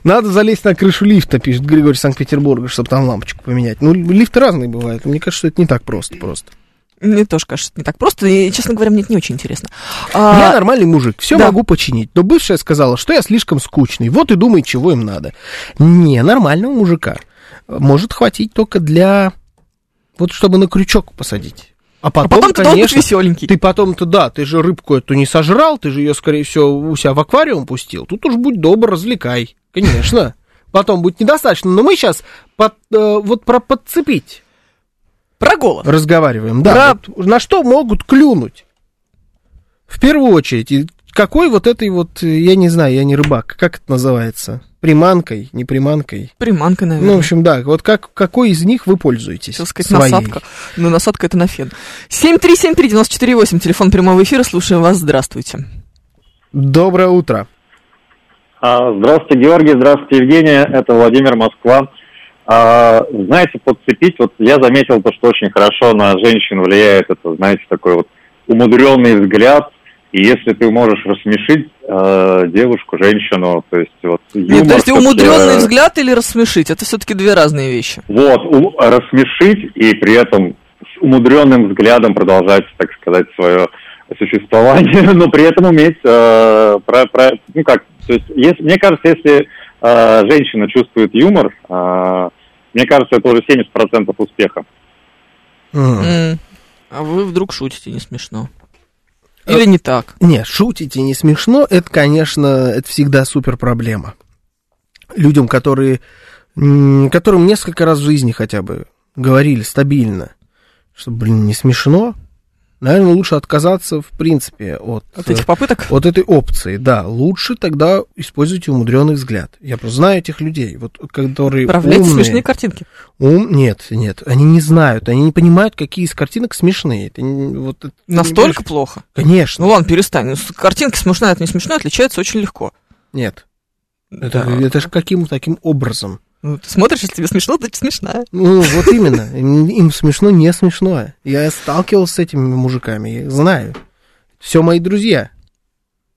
Надо залезть на крышу лифта, пишет Григорий Санкт-Петербурга, чтобы там лампочку поменять. Ну, лифты разные бывают. Мне кажется, что это не так просто просто. Мне тоже кажется, не так просто, и, честно говоря, мне это не очень интересно. А, Я нормальный мужик, все да. могу починить. Но бывшая сказала, что я слишком скучный. Вот и думает, чего им надо. Не, нормального мужика может хватить только для... Вот чтобы на крючок посадить. А а потом, потом ты конечно, веселенький. ты потом-то, да, ты же рыбку эту не сожрал, ты же ее, скорее всего, у себя в аквариум пустил. Тут уж будь добр, развлекай. Конечно. Потом будет недостаточно. Но мы сейчас вот про подцепить Про голос. разговариваем. Да, вот на что могут клюнуть? В первую очередь, и какой вот этой вот, я не знаю, я не рыбак, как это называется? Приманкой, не приманкой? Приманка, Ну, в наверное. общем, да, вот как, какой из них вы пользуетесь? Хотел сказать, своей? насадка. Но насадка это на фен. 7373948, телефон прямого эфира, слушаем вас, здравствуйте. Доброе утро. А, Здравствуйте, Георгий, здравствуйте, Евгения, это Владимир Москва. А, Знаете, подцепить, вот я заметил то, что очень хорошо на женщин влияет это, знаете, такой вот умудренный взгляд, и если ты можешь рассмешить э, девушку, женщину, то есть вот Нет, юмор, то есть как, умудренный э, взгляд или рассмешить, это все-таки две разные вещи. Вот, у- рассмешить и при этом с умудренным взглядом продолжать, так сказать, свое существование, но при этом уметь, э, про, про- ну как, то есть, если, мне кажется, если э, женщина чувствует юмор, э, мне кажется, это уже 70% успеха. М. А вы вдруг шутите, не смешно. Или не так. Не, шутите не смешно, это, конечно, это всегда супер проблема. Людям, которые, которым несколько раз в жизни хотя бы говорили стабильно, что, блин, не смешно, наверное, лучше отказаться, в принципе, от, От этих попыток? от этой опции. Да, лучше тогда используйте умудренный взгляд. Я просто знаю этих людей, вот, которые Отправляйте умные. смешные картинки. Ум... Нет, нет, они не знают, они не понимают, какие из картинок смешные. Это вот, это Настолько плохо. Конечно, Ну ладно, перестань. Ну, Картинки смешная от не смешной отличаются очень легко. нет. Это, Да. это же каким таким образом? Ну, ты смотришь, если тебе смешно, то смешная. Ну, вот именно. Им, им смешно, не смешное. Я сталкивался с этими мужиками, я их знаю. Все мои друзья.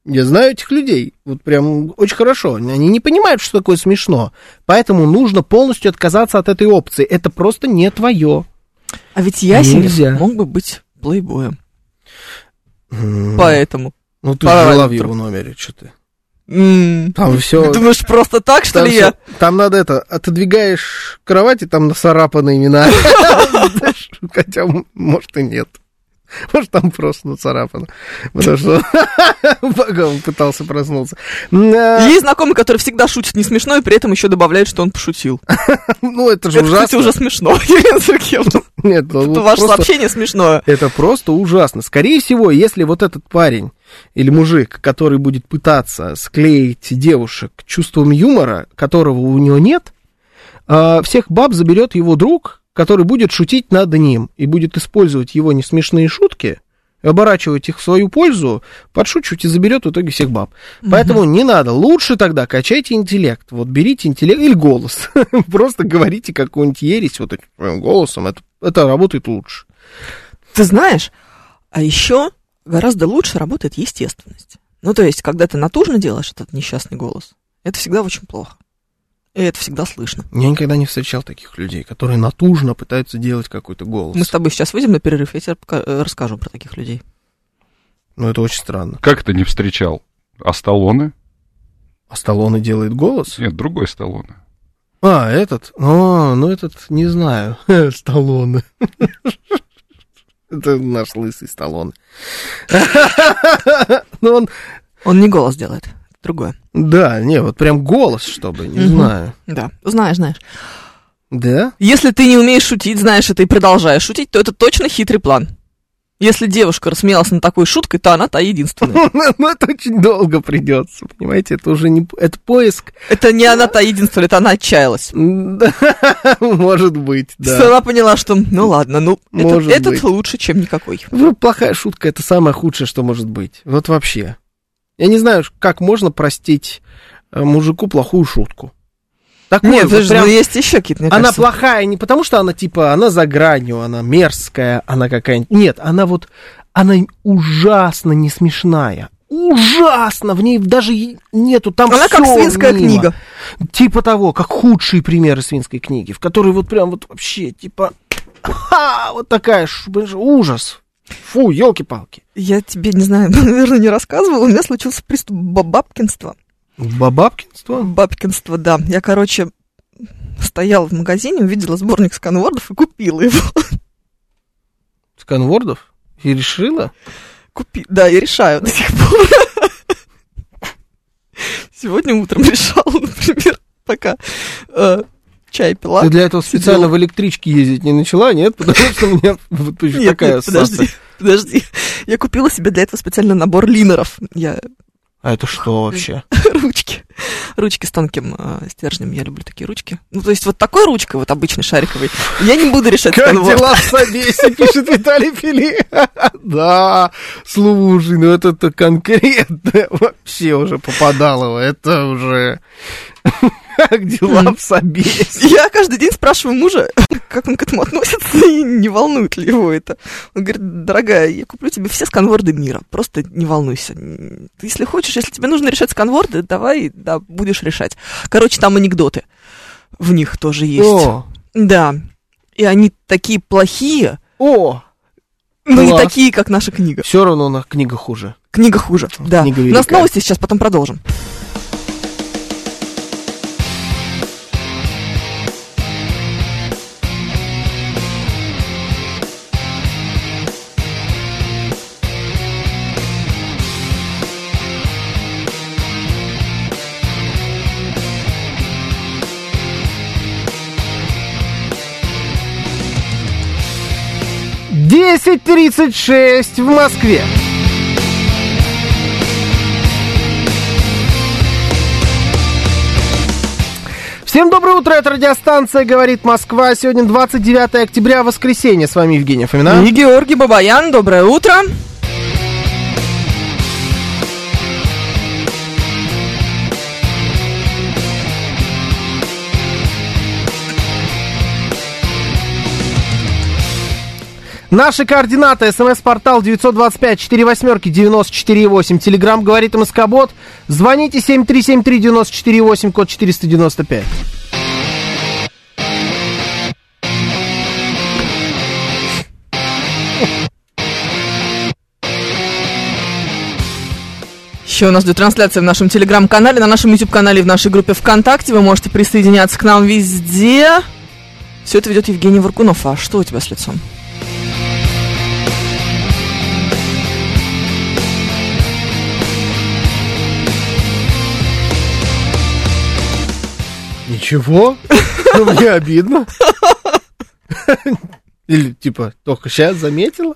Я знаю этих людей. Вот прям очень хорошо. Они не понимают, что такое смешно. Поэтому нужно полностью отказаться от этой опции. Это просто не твое. А ведь Ясенев Нельзя. мог бы быть плейбоем. Поэтому. Ну, ты жила в его номере, что ты. Там все. Ты думаешь, просто так, что Там, ли, я? всё- там надо это, отодвигаешь кровать, и там нацарапаны имена. Хотя, может, и нет. Может, там просто нацарапано. Потому что он пытался проснуться. На- Есть знакомый, который всегда шутит не смешно, и при этом еще добавляет, что он пошутил. Ну, это же Это, ужасно. уже смешно, Елена Сергеевна. Нет, ну, Это ваше просто- сообщение смешное. Это просто ужасно. Скорее всего, если вот этот парень или мужик, который будет пытаться склеить девушек чувством юмора, которого у него нет, а, всех баб заберет его друг, который будет шутить над ним и будет использовать его несмешные шутки, оборачивать их в свою пользу, подшучивать и заберет в итоге всех баб. Поэтому не надо. Лучше тогда качайте интеллект. Вот берите интеллект или голос. Просто говорите какую-нибудь ересь вот этим голосом. Это, это работает лучше. Ты знаешь, а еще гораздо лучше работает естественность. Ну, то есть, когда ты натужно делаешь этот несчастный голос, это всегда очень плохо. И это всегда слышно. Я никогда не встречал таких людей, которые натужно пытаются делать какой-то голос. Мы с тобой сейчас выйдем на перерыв, я тебе э, расскажу про таких людей. Ну, это очень странно. Как это не встречал? А Сталлоне? А Сталлоне делает голос? Нет, другой Сталлоне. А, этот? О, ну этот, не знаю. Сталлоне. Это наш лысый Сталлоне. Ну, он, Он не голос делает, другое. да, не, вот прям голос, чтобы, не знаю. Да, знаешь, знаешь. Да? Если ты не умеешь шутить, знаешь это и продолжаешь шутить, то это точно хитрый план. Если девушка рассмеялась над такой шуткой, то она та единственная. Ну, это очень долго придется, понимаете? Это уже не... Это поиск. Это не она та единственная, это она отчаялась. Может быть, да. Она поняла, что ну ладно, ну этот лучше, чем никакой. Ну, Плохая шутка это самое худшее, что может быть. Вот вообще. Я не знаю, как можно простить э, мужику плохую шутку. Такую Нет, вот прям- ну есть еще какие-то, Она кажется. плохая не потому, что она типа, она за гранью, она мерзкая, она какая-нибудь. Нет, она вот, она ужасно не смешная. Ужасно! В ней даже нету там Она как свинская мимо. книга. Типа того, как худшие примеры свинской книги, в которой вот прям вот вообще, типа, ха, вот такая, ш- ужас. Фу, елки-палки. Я тебе, не знаю, наверное, не рассказывала, у меня случился приступ бабкинства. Бабабкинство? Бабкинство, да. Я, короче, стояла в магазине, увидела сборник сканвордов и купила его. Сканвордов? И решила? Купи... Да, я решаю до сих пор. Сегодня утром решала, например, пока э, чай пила. Ты для этого специально сидела. в электричке ездить не начала, нет? Потому что у меня вот еще такая подожди, подожди. Я купила себе для этого специально набор линеров. Я А это что вообще? ручки. Ручки с тонким э, стержнем. Я люблю такие ручки. Ну, то есть вот такой ручкой, вот обычной шариковой, я не буду решать Как дела в Собесе, пишет Виталий Фили. Да, слушай, ну это-то конкретно вообще уже попадалово. Это уже... Как дела в Собесе? Я каждый день спрашиваю мужа, как он к этому относится и не волнует ли его это. Он говорит, дорогая, я куплю тебе все сканворды мира, просто не волнуйся. Ты, если хочешь, если тебе нужно решать сканворды, давай, да, будешь решать. Короче, там анекдоты в них тоже есть. О, Да. И они такие плохие, о, но не такие, как наша книга. все равно на книга хуже. Книга хуже, да. Книга У нас новости сейчас, потом продолжим. 10.36 в Москве. Всем доброе утро, это радиостанция «Говорит Москва». Сегодня 29 октября, воскресенье. С вами Евгений Фомина. И Георгий Бабаян, доброе утро. Наши координаты. СМС-портал 925 4 восьмерки 94,8. Телеграмм говорит МСК-бот. Звоните 7373 94,8, код 495. Еще у нас идет трансляция в нашем телеграм-канале, на нашем YouTube-канале и в нашей группе ВКонтакте. Вы можете присоединяться к нам везде. Все это ведет Евгений Варкунов. А что у тебя с лицом? Ничего? Ну, мне обидно. Или, типа, только сейчас заметила?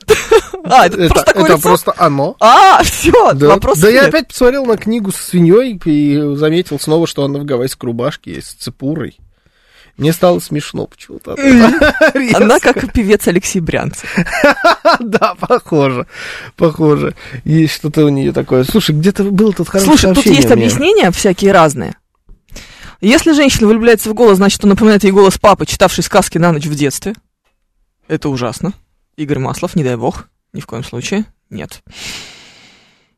А, это, просто такое это просто оно. А, все, Да, вопрос да я нет. опять посмотрел на книгу с свиньей и заметил снова, что она в гавайской рубашке есть с цепурой. Мне стало смешно почему-то. Она как певец Алексей Брянцев. Да, похоже. Похоже. Есть что-то у нее такое. Слушай, где-то был тут хорошее Слушай, тут есть объяснения всякие разные. Если женщина влюбляется в голос, значит, он напоминает ей голос папы, читавшей сказки на ночь в детстве. Это ужасно. Игорь Маслов, не дай бог. Ни в коем случае. Нет.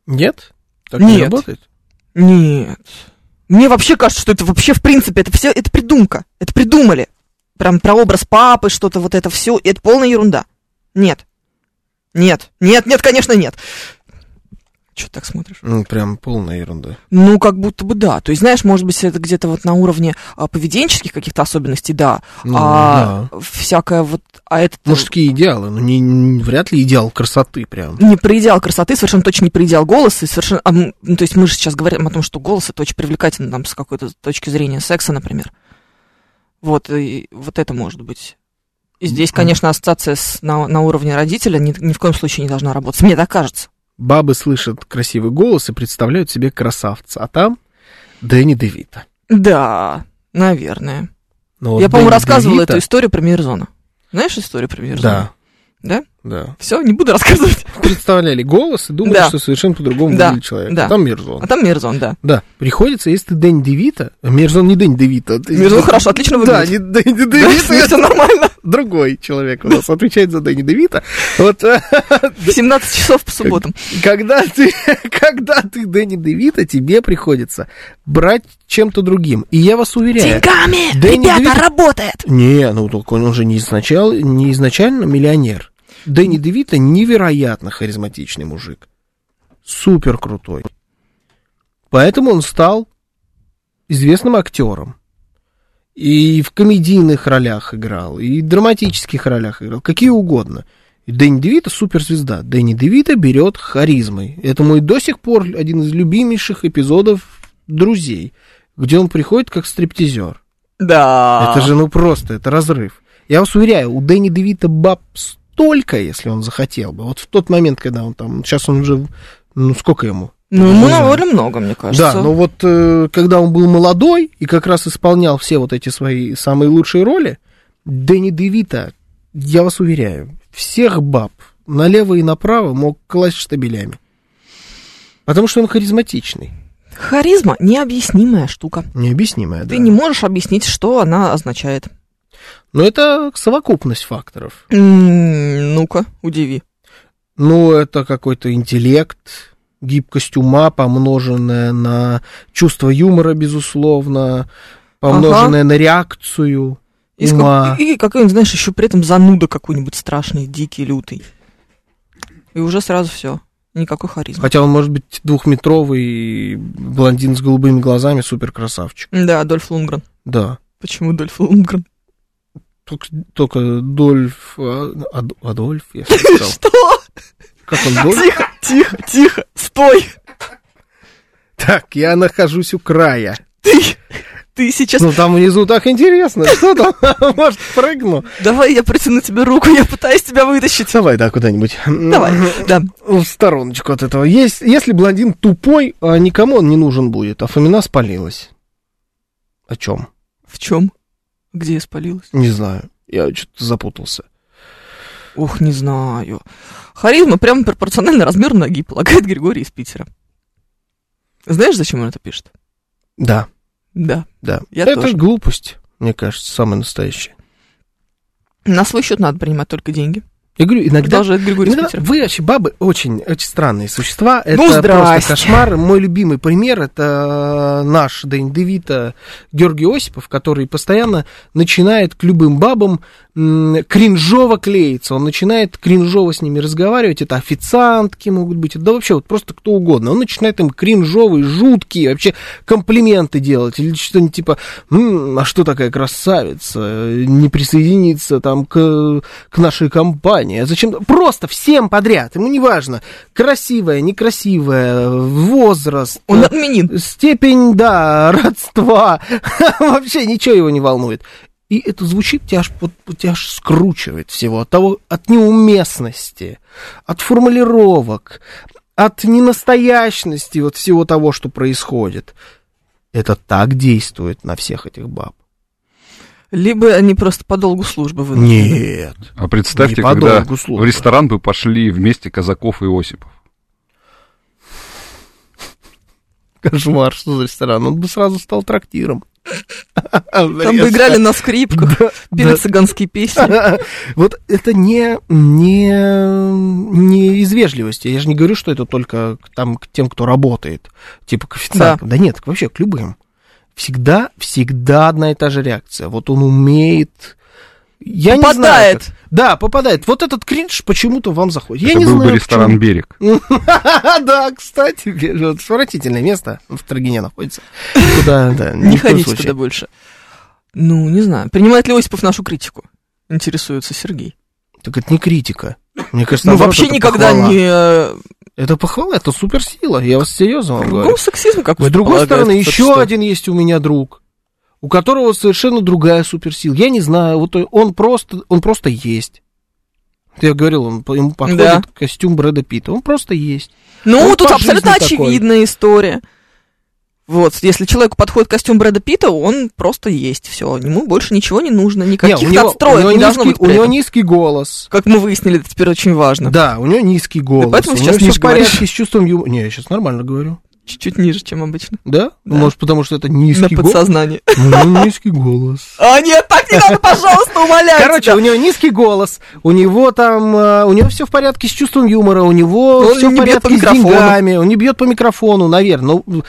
Нет? Так не Нет. работает? Нет. Мне вообще кажется, что это вообще, в принципе, это все, это придумка. Это придумали. Прям про образ папы, что-то вот это все. Это полная ерунда. Нет. Нет. Нет, нет, конечно, нет. Че ты так смотришь? Ну, прям полная ерунда. Ну, как будто бы да. То есть, знаешь, может быть, это где-то вот на уровне а, поведенческих каких-то особенностей, да. Ну, а всякое вот... А это Мужские идеалы, ну, не, не- вряд ли идеал красоты прям. не про идеал красоты, совершенно точно не про идеал голоса, и совершенно... а, ну, то есть мы же сейчас говорим о том, что голос это очень привлекательно там, с какой-то точки зрения секса, например. Вот, и вот это может быть. И здесь, конечно, ассоциация с, на, на уровне родителя ни, ни в коем случае не должна работать. Мне так кажется. Бабы слышат красивый голос и представляют себе красавца, а там Дэнни Девита. Да, наверное. Но вот Я, по-моему, рассказывала Девито- эту историю про Мирзона. Знаешь историю про Мирзона? Да, Да? Да. Все, не буду рассказывать. Представляли голос и думали, Да. что совершенно по-другому Да, выглядит человек. да. А там Мирзон. А там Мирзон, да. Да, приходится, если ты Дэнни Девита, Мирзон не Дэнни Девита. ты- Мирзон хорошо, отлично Да, выглядит. не Дэнни Да, Девита, все нормально. другой человек у нас отвечает за Дэнни Девита. Вот э, В 17 часов по субботам. когда ты, когда ты Дэнни Девита, тебе приходится брать чем-то другим. И я вас уверяю... Деньгами! Дэнни Ребята, Девито- работает! Не, ну только он уже не, изначал, не изначально миллионер. Дэнни Девита невероятно харизматичный мужик. Супер крутой. Поэтому он стал известным актером. И в комедийных ролях играл, и в драматических ролях играл, какие угодно. И Дэнни Девита суперзвезда. Дэнни Девита берет харизмой. Это мой до сих пор один из любимейших эпизодов «Друзей», где он приходит как стриптизер. Да. Это же, ну, просто, это разрыв. Я вас уверяю, у Дэнни Девита баб столько, если он захотел бы. Вот в тот момент, когда он там, сейчас он уже, ну, сколько ему? Ну, ему довольно много, мне кажется. Да, но вот э, когда он был молодой и как раз исполнял все вот эти свои самые лучшие роли, Дэнни Девита, я вас уверяю, всех баб налево и направо мог класть штабелями. Потому что он харизматичный. Харизма – необъяснимая штука. Необъяснимая, да. Ты не можешь объяснить, что она означает. Но это совокупность факторов. Ну-ка, удиви. Ну, это какой-то интеллект, гибкость ума, помноженная на чувство юмора, безусловно, помноженная на реакцию И, ума. как- и какой-нибудь, знаешь, еще при этом зануда какой-нибудь страшный, дикий, лютый. И уже сразу все. Никакой харизмы. Хотя он может быть двухметровый блондин с голубыми глазами, супер красавчик. Да, Дольф Лунгрен. Да. Почему Дольф Лунгрен? Только, только Дольф... а, Ад- Адольф, я сказал. Что? Как он, Дольф? Тихо, тихо, тихо, стой! Так, я нахожусь у края. Ты, Ты сейчас... Ну, там внизу так интересно. Что там? Может, прыгну? Давай я протяну тебе руку, я пытаюсь тебя вытащить. Давай, да, куда-нибудь. Давай, да. В стороночку от этого. Есть, если блондин тупой, а никому он не нужен будет, а Фомина спалилась. О чем? В чем? Где я спалилась? Не знаю. Я что-то запутался. Ух, не знаю. Харизма прямо пропорциональна размеру ноги, полагает Григорий из Питера. Знаешь, зачем он это пишет? Да, Да. да. Я это тоже. глупость, мне кажется, самая настоящая. На свой счет надо принимать только деньги. Я говорю, иногда... Продолжает Григорий иногда вы вообще бабы очень, очень странные существа. Это Ну, просто кошмар. Мой любимый пример это наш Дэнни Девита Георгий Осипов, который постоянно начинает к любым бабам кринжово клеиться. Он начинает кринжово с ними разговаривать. Это официантки могут быть, да вообще вот просто кто угодно. Он начинает им кринжовые, жуткие вообще комплименты делать. Или что-нибудь типа, «М, а что такая красавица? Не присоединиться там к, к нашей компании. А зачем? Просто всем подряд. Ему не важно. Красивая, некрасивая, возраст. Он админин. Степень, да, родства. Вообще ничего его не волнует. И это звучит, тебя аж, тебя аж скручивает всего. От того, от неуместности, от формулировок, от ненастоящности вот всего того, что происходит. Это так действует на всех этих баб. Либо они просто по долгу службы вынуждены. Нет. А представьте, Не по когда долгу службы. в ресторан бы пошли вместе Казаков и Осипов. Кошмар, что за ресторан. Он бы сразу стал трактиром. Там бы играли на скрипках, пели цыганские песни. Вот это не, не, не из вежливости. Я же не говорю, что это только там, к тем, кто работает, типа к официантам. Да, нет, вообще к любым. Всегда, всегда одна и та же реакция. Вот он умеет... Я не знаю. Попадает. как- Да, попадает. Вот этот кринж почему-то вам заходит. Я Это не был знаю, бы ресторан почему. «Берег». Да, кстати, отвратительное место в Строгине находится. Куда, да, Не ходите туда больше. Ну, не знаю. Принимает ли Осипов нашу критику? Интересуется Сергей. Так это не критика. Мне кажется, Ну, наоборот, вообще никогда не... э, Это похвала, это суперсила. Я вас серьезно вам говорю. Ну, сексизм, как С другой стороны, еще один есть у меня друг, у которого совершенно другая суперсила. Я не знаю, вот он просто, он просто есть. Я говорил, он, ему подходит Да. костюм Брэда Питта. Он просто есть. Ну, Он тут абсолютно такой. очевидная история. Вот, если человеку подходит костюм Брэда Питта, он просто есть. Все, ему больше ничего не нужно, никаких у него, надстроек у него не должно низкий, быть. при у него низкий голос. Как мы выяснили, это теперь очень важно. Да, у него низкий голос. поэтому у сейчас него все в порядке говоришь? с чувством юмора. Не, я сейчас нормально говорю. Чуть-чуть ниже, чем обычно. Да? Да. Может, потому что это На низкий голос? подсознание. У него низкий голос. А нет, так не надо, пожалуйста, умоляю Короче, у него низкий голос, у него там, э, у него все в порядке с чувством юмора, у него все в порядке с деньгами, он не бьет по микрофону, наверное. Ну,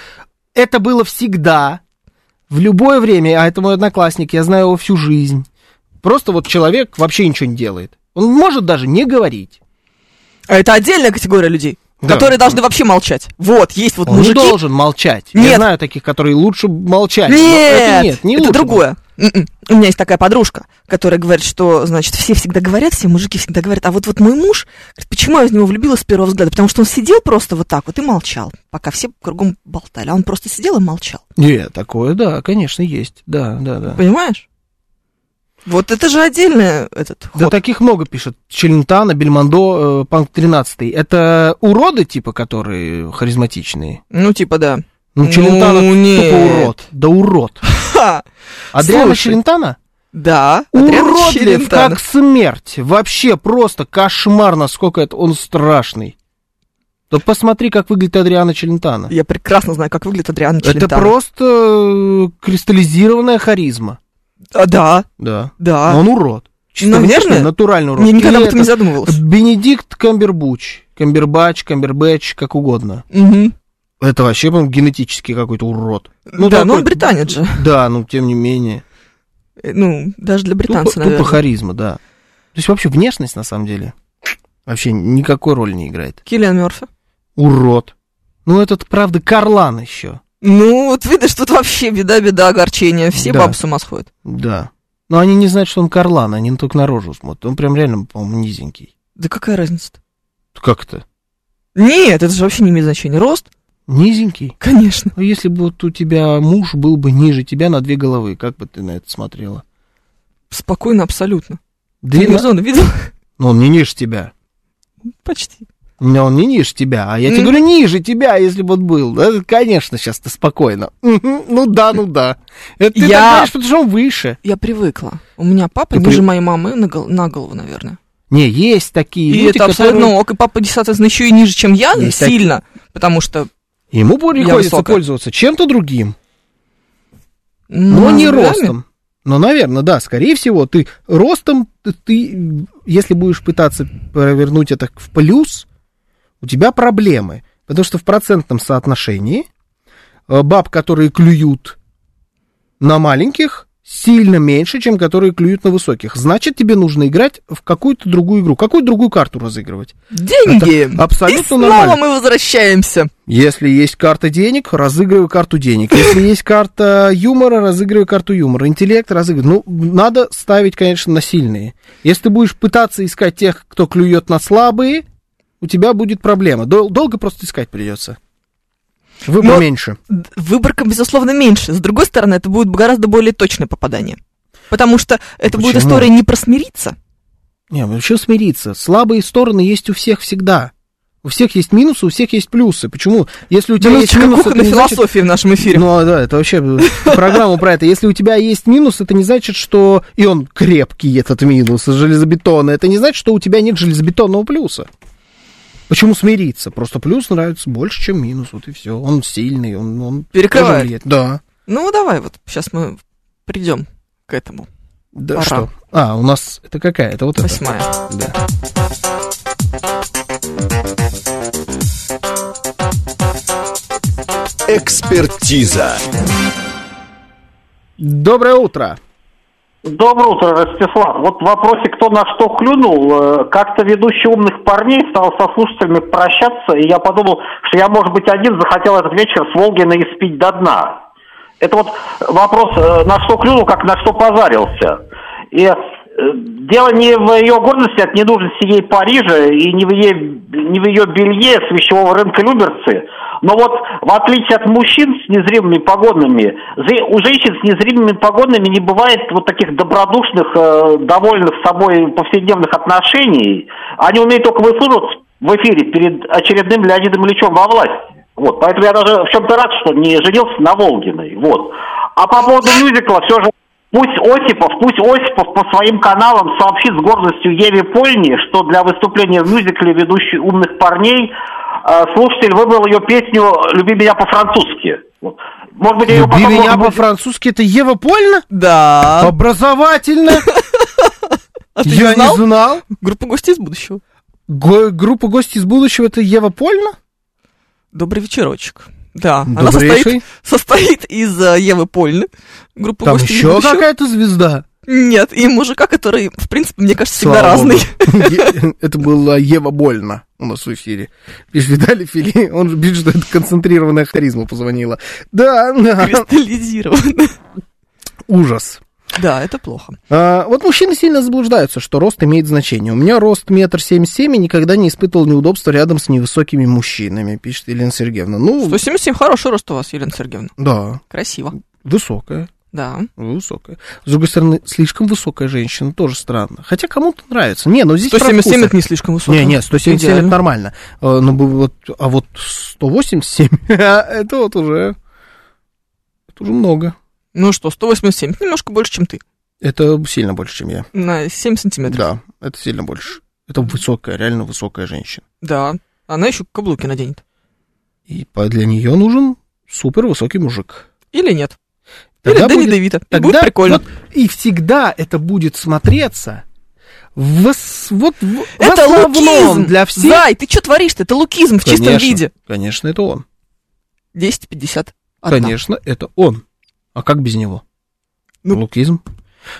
это было всегда, в любое время, а это мой одноклассник, я знаю его всю жизнь. Просто вот человек вообще ничего не делает. Он может даже не говорить. А это отдельная категория людей, Да. которые должны вообще молчать. Вот, есть вот Он мужики. не должен молчать. Я Нет. знаю таких, которые лучше молчать. Нет, это нет, не это лучше. другое. М-м. У меня есть такая подружка, которая говорит, что, значит, все всегда говорят, все мужики всегда говорят, а вот вот мой муж, говорит, почему я в него влюбилась с первого взгляда? Потому что он сидел просто вот так вот и молчал, пока все кругом болтали, а он просто сидел и молчал. Нет, такое, да, конечно, есть. Да, да, да. Понимаешь? Вот это же отдельный этот Да ход. таких много пишет. Челентано, Бельмондо, э, Панк 13. Это уроды, типа, которые харизматичные? Ну, типа, да. Ну, Ну, Челентано нет. тупо урод. Да урод. Ха! Адриана Слушай, Челентано? Да. Адриана Уродлив, Челентано. как смерть. Вообще просто кошмар, насколько это он страшный. Да посмотри, как выглядит Адриана Челентано. Я прекрасно знаю, как выглядит Адриана Это Челентано. просто э, кристаллизированная харизма. А, да, Да. да. Но он урод. Чисто Наверное. внешне натуральный урод. Я никогда об этом не это задумывалась. Бенедикт Камбербуч. Камбербач, Камбербэтч, как угодно. Мгм. Это вообще, по-моему, генетически какой-то урод. да, но такой- он британец же. Да, ну, тем не менее. Э, Ну, даже для британца, тупо, наверное. тупо харизма, да. То есть вообще внешность, на самом деле, вообще никакой роли не играет. Киллиан Мерфи. Урод. Ну, этот, правда, Карлан еще. Ну, вот видишь, тут вообще беда-беда, огорчение. Все Да. бабы с ума сходят. Да. Но они не знают, что он Карлан, они только на рожу смотрят. Он прям реально, по-моему, низенький. Да какая разница-то? Как это? Нет, это же вообще не имеет значения. Рост? Низенький? Конечно. А если бы вот у тебя муж был бы ниже тебя на две головы, как бы ты на это смотрела? Спокойно, абсолютно. Две на- Комбинезон видел? Но он не ниже тебя. Почти. Но он не ниже тебя, а я тебе говорю, ниже тебя, если бы он был. Да, конечно, сейчас ты спокойно. Ну да, ну да. Это ты Я- так говоришь, потому что он выше. Я привыкла. У меня папа Ты ниже при- моей мамы на, гол- на голову, наверное. Не, есть такие И люди, это абсолютно которые... ок. И папа, соответственно, еще и ниже, чем я, Есть сильно. Потому что... Ему приходится высокая. пользоваться чем-то другим, ну, но не ростом. Ну, наверное, да, скорее всего, ты ростом, ты, если будешь пытаться провернуть это в плюс, у тебя проблемы. Потому что в процентном соотношении э, баб, которые клюют на маленьких, сильно меньше, чем которые клюют на высоких. Значит, тебе нужно играть в какую-то другую игру. Какую другую карту разыгрывать? Деньги! Это абсолютно и снова нормально. мы возвращаемся. Если есть карта денег, разыгрываю карту денег. Если есть карта юмора, разыгрываю карту юмора. Интеллект разыгрываю. Ну, надо ставить, конечно, на сильные. Если ты будешь пытаться искать тех, кто клюет на слабые, у тебя будет проблема. Дол- долго просто искать придется. Выбор Но- меньше. Выборка, безусловно, меньше. С другой стороны, это будет гораздо более точное попадание. Потому что это будет Почему? история не про смириться. Не, ну что смириться? Слабые стороны есть у всех всегда. У всех есть минусы, у всех есть плюсы. Почему? Если у тебя есть Минуточка минус, это кухонной не значит... философии в нашем эфире. Ну, а, да, это вообще программа про это. Если у тебя есть минус, это не значит, что... И он крепкий, этот минус, железобетонный. Это не значит, что у тебя нет железобетонного плюса. Почему смириться? Просто плюс нравится больше, чем минус. Вот и все. Он сильный, он... он Перекрывает. влияет. Да. Ну, давай, вот сейчас мы придем к этому. Да Пора. что? А, у нас... Это какая? Это вот это. Восьмая. Да. Экспертиза. Доброе утро. Доброе утро, Ростислав. Вот в вопросе, кто на что клюнул, э, как-то ведущий умных парней стал со слушателями прощаться, и я подумал, что я, может быть, один захотел этот вечер с Волгина испить до дна. Это вот вопрос, э, на что клюнул, как на что позарился. И дело не в ее гордости от ненужности ей Парижа и не в ее, не в ее белье с вещевого рынка Люберцы, но вот в отличие от мужчин с незримыми погонами, зе- у женщин с незримыми погонами не бывает вот таких добродушных, э, довольных собой повседневных отношений. Они умеют только выслуживаться в эфире перед очередным Леонидом Ильичем во власти. Вот, поэтому я даже в чем-то рад, что не женился на Волгиной. Вот. А по поводу мюзикла все же Пусть Осипов, пусть Осипов по своим каналам сообщит с гордостью Еве Польни, что для выступления в мюзикле ведущий умных парней э, слушатель выбрал ее песню «Люби меня по-французски». Может быть, ее Люби потом меня по-французски. Это Ева Польна? Да. Образовательно? А ты Я не знал? Группа гостей из будущего. Го- Группа гости из будущего это Ева Польна? Добрый вечерочек. Да, она Добрейший. состоит, состоит из э, Евы Польны, группы Там еще какая-то звезда. Нет, и мужика, который, в принципе, мне кажется, всегда Слава разный. богу. Это была Ева Больно у нас в эфире. Пишет Виталий Фили, он же пишет, что это концентрированная харизма позвонила. Да, да, Кристаллизированный. ужас. Да, это плохо. А, вот мужчины сильно заблуждаются, что рост имеет значение. У меня рост метр семьдесят семь и никогда не испытывал неудобства рядом с невысокими мужчинами, пишет Елена Сергеевна. Ну, 177 хороший рост у вас, Елена Сергеевна. да, Красиво. высокая. Да. Высокая. С другой стороны, слишком высокая женщина тоже странно. Хотя кому-то нравится. Не, ну здесь про 177 вкусы. это не слишком высоко. Не, не, 177 это нормально. Э, Ну, бы вот, а вот 187, это вот уже, это уже много. Ну что, 187, немножко больше, чем ты. Это сильно больше, чем я. На 7 сантиметров. Да, это сильно больше. Это высокая, реально высокая женщина. Да. Она еще каблуки наденет. И для нее нужен супер высокий мужик. Или нет. Тогда Или Дэнни будет- Девита. Тогда будет прикольно. вот и всегда это будет смотреться в, вот в, это лукизм. для всех. Зай, ты что творишь-то? Это лукизм в чистом виде. Конечно, это он. 10-50. Конечно, это он. А как без него? Ну. Лукизм.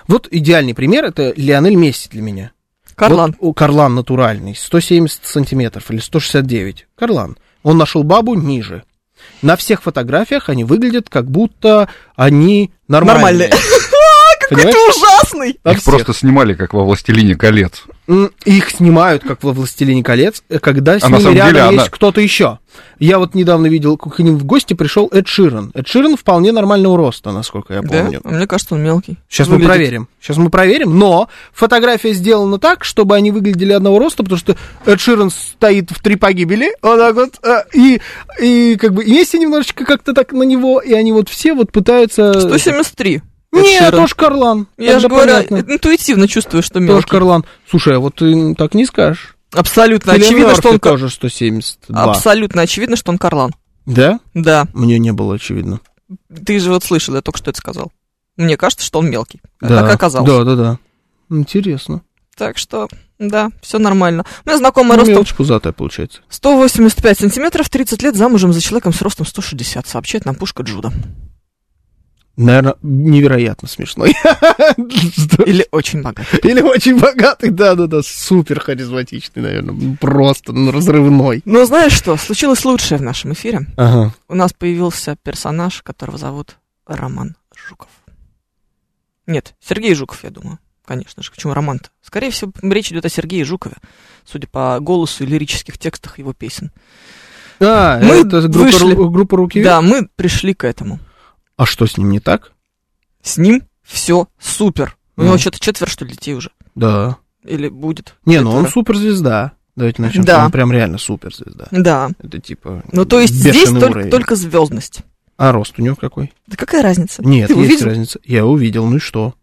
Вот идеальный пример это Лионель Месси для меня. Карлан. Вот, о, Карлан натуральный, 170 сантиметров или 169. Карлан. Он нашел бабу ниже. На всех фотографиях они выглядят, как будто они нормальные. Нормальные. Какой ты ужасный. Их просто снимали, как во «Властелине колец». Их снимают, как во «Властелине колец», э, когда с А ними самом деле рядом она- есть кто-то еще. Я вот недавно видел, к ним в гости пришел Эд Ширан. Эд Ширан вполне нормального роста, насколько я Да? помню. А Мне кажется, он мелкий. Сейчас мы Выглядит. проверим. Сейчас мы проверим. Но фотография сделана так, чтобы они выглядели одного роста, потому что Эд Ширан стоит в три погибели, вот так вот, э, и, и как бы вместе немножечко как-то так на него, и они вот все вот пытаются... 173. Не, Эд Ширан. тоже Карлан. Я же говорю, понятно. интуитивно чувствую, что Тоже мелкий. Карлан. Слушай, а вот ты так не скажешь. Абсолютно Cillian очевидно, что он... тоже 172. Абсолютно очевидно, что он Карлан. Да? Да. Мне не было очевидно. Ты же вот слышал, я только что это сказал. Мне кажется, что он мелкий. Да. Так оказалось. Да, да, да. Интересно. Так что, да, все нормально. У меня знакомая Ну, ростом мелочь пузатая получается. 185 сантиметров, 30 лет, замужем за человеком с ростом 160, сообщает нам Пушка Джуда. Наверное, невероятно смешной. Или очень богатый. Или очень богатый, да-да-да, супер харизматичный, наверное, просто ну, разрывной. Но знаешь что, случилось лучшее в нашем эфире. Ага. У нас появился персонаж, которого зовут Роман Жуков. Нет, Сергей Жуков, я думаю. Конечно же, почему Роман-то? Скорее всего, речь идет о Сергее Жукове, судя по голосу и лирических текстах его песен. А, Мы это группа, вышли. Ру- группа руки? Да, мы пришли к этому. А что с ним не так? С ним все супер. У Ну. него что-то четверть, что ли, детей уже. Да. Или будет. Не, ну он суперзвезда. Давайте начнем. Да. Он прям реально суперзвезда. Да. Это типа. Ну, то есть здесь только, только звездность. А рост у него какой? Да какая разница? Нет, Ты есть видел? разница. Я увидел, ну и что?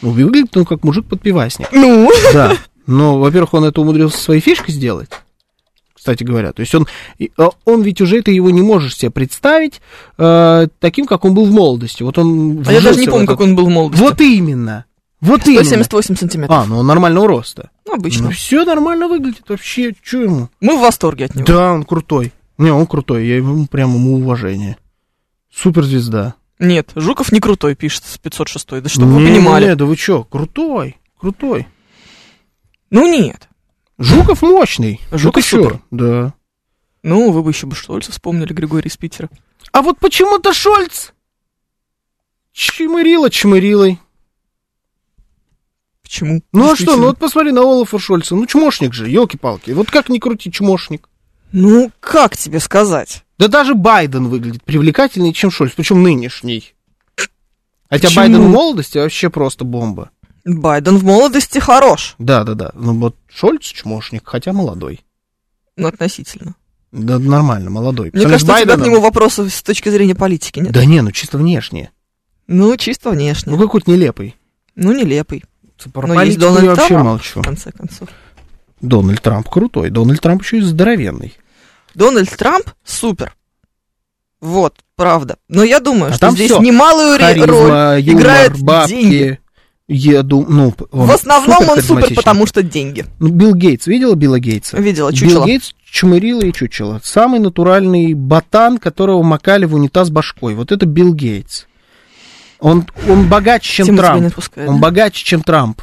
Ну, выглядит он как мужик подпивасник. Ну, Да. Но, во-первых, он это умудрился своей фишкой сделать. Кстати говоря, то есть он, а, он ведь уже ты его не можешь себе представить э, таким, как он был в молодости. Вот он а я даже не помню, этот- как он был в молодости. Вот именно. Вот именно. 178 сантиметров. А, ну он нормального роста. Ну, обычно. Ну все нормально выглядит вообще. Че ему? Мы в восторге от него. Да, он крутой. Не, он крутой. Я ему прям ему уважение. Суперзвезда. Нет, Жуков не крутой, пишет с 506. Да чтобы вы Не, понимали. Не, да вы чё, крутой, крутой. Ну нет. Жуков мощный. Жуков Ну ты чё? супер. Да. Ну, вы бы еще бы Штольца вспомнили, Григорий из Питера. А вот почему-то Шольц чмырила чмырилой. Почему? Ну а что, ну вот посмотри на Олафа Шольца. Ну чмошник же, елки-палки. Вот как ни крути, чмошник. Ну, как тебе сказать? Да даже Байден выглядит привлекательнее, чем Шольц, причем нынешний. Хотя Почему? Байден в молодости вообще просто бомба. Байден в молодости хорош. Да, да, да. Ну вот Шольц чмошник, хотя молодой. Ну, относительно. Да нормально, молодой. Мне Потому кажется, что у тебя к Байденом- нему вопросы с точки зрения политики, нет? Да не, ну чисто внешне. Ну, чисто Ну внешне. какой-то нелепый. Ну, нелепый, Про Но политику я Дональд вообще Трамп. молчу. в конце концов. Дональд Трамп крутой. Дональд Трамп еще и здоровенный. Дональд Трамп супер. Вот, правда. Но я думаю, А что здесь всё. немалую Харизма, роль юмор, играют бабки. деньги. Еду, ну, он В основном он супер, потому что деньги. Ну, Билл Гейтс, видела Билла Гейтса? Видела, Билл чучело. Гейтс чмырила и чучело. Самый натуральный ботан, которого макали в унитаз башкой. Вот это Билл Гейтс. Он, он богаче, чем не Трамп. отпускает, Он да? богаче, чем Трамп.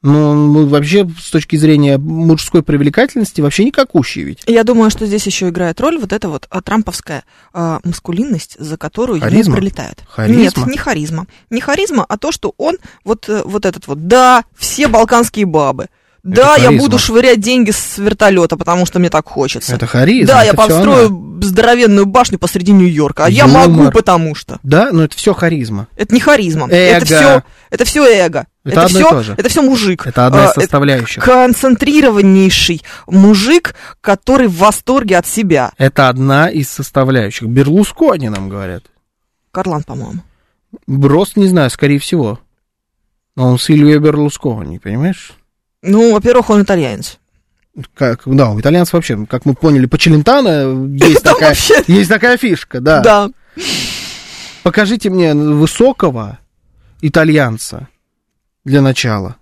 Ну, вообще, с точки зрения мужской привлекательности, вообще никакущий ведь. Я думаю, что здесь еще играет роль вот эта вот а, трамповская а, маскулинность, за которую Харизма? ему прилетает. Харизма? Нет, не харизма. Не харизма, а то, что он вот, э, вот этот вот, да, все балканские бабы. Да, я буду швырять деньги с вертолета, потому что мне так хочется. Это харизма. да, я это всё построю она. здоровенную башню посреди Нью-Йорка, а я Юмор. могу, потому что. Да, но это все харизма. Это не харизма. Эго. Это все, это все эго. Это и все, то же. это все мужик. Это одна из А, составляющих. концентрированнейший мужик, который в восторге от себя. Это одна из составляющих. Берлускони нам говорят. Карлан, по-моему. Рост не знаю, скорее всего. Но он Сильвио Берлускони, понимаешь? Ну, во-первых, он итальянец. Как, да, у итальянцев вообще, как мы поняли, по Челентано есть такая, вообще- есть такая фишка, да. Да. Покажите мне высокого итальянца для начала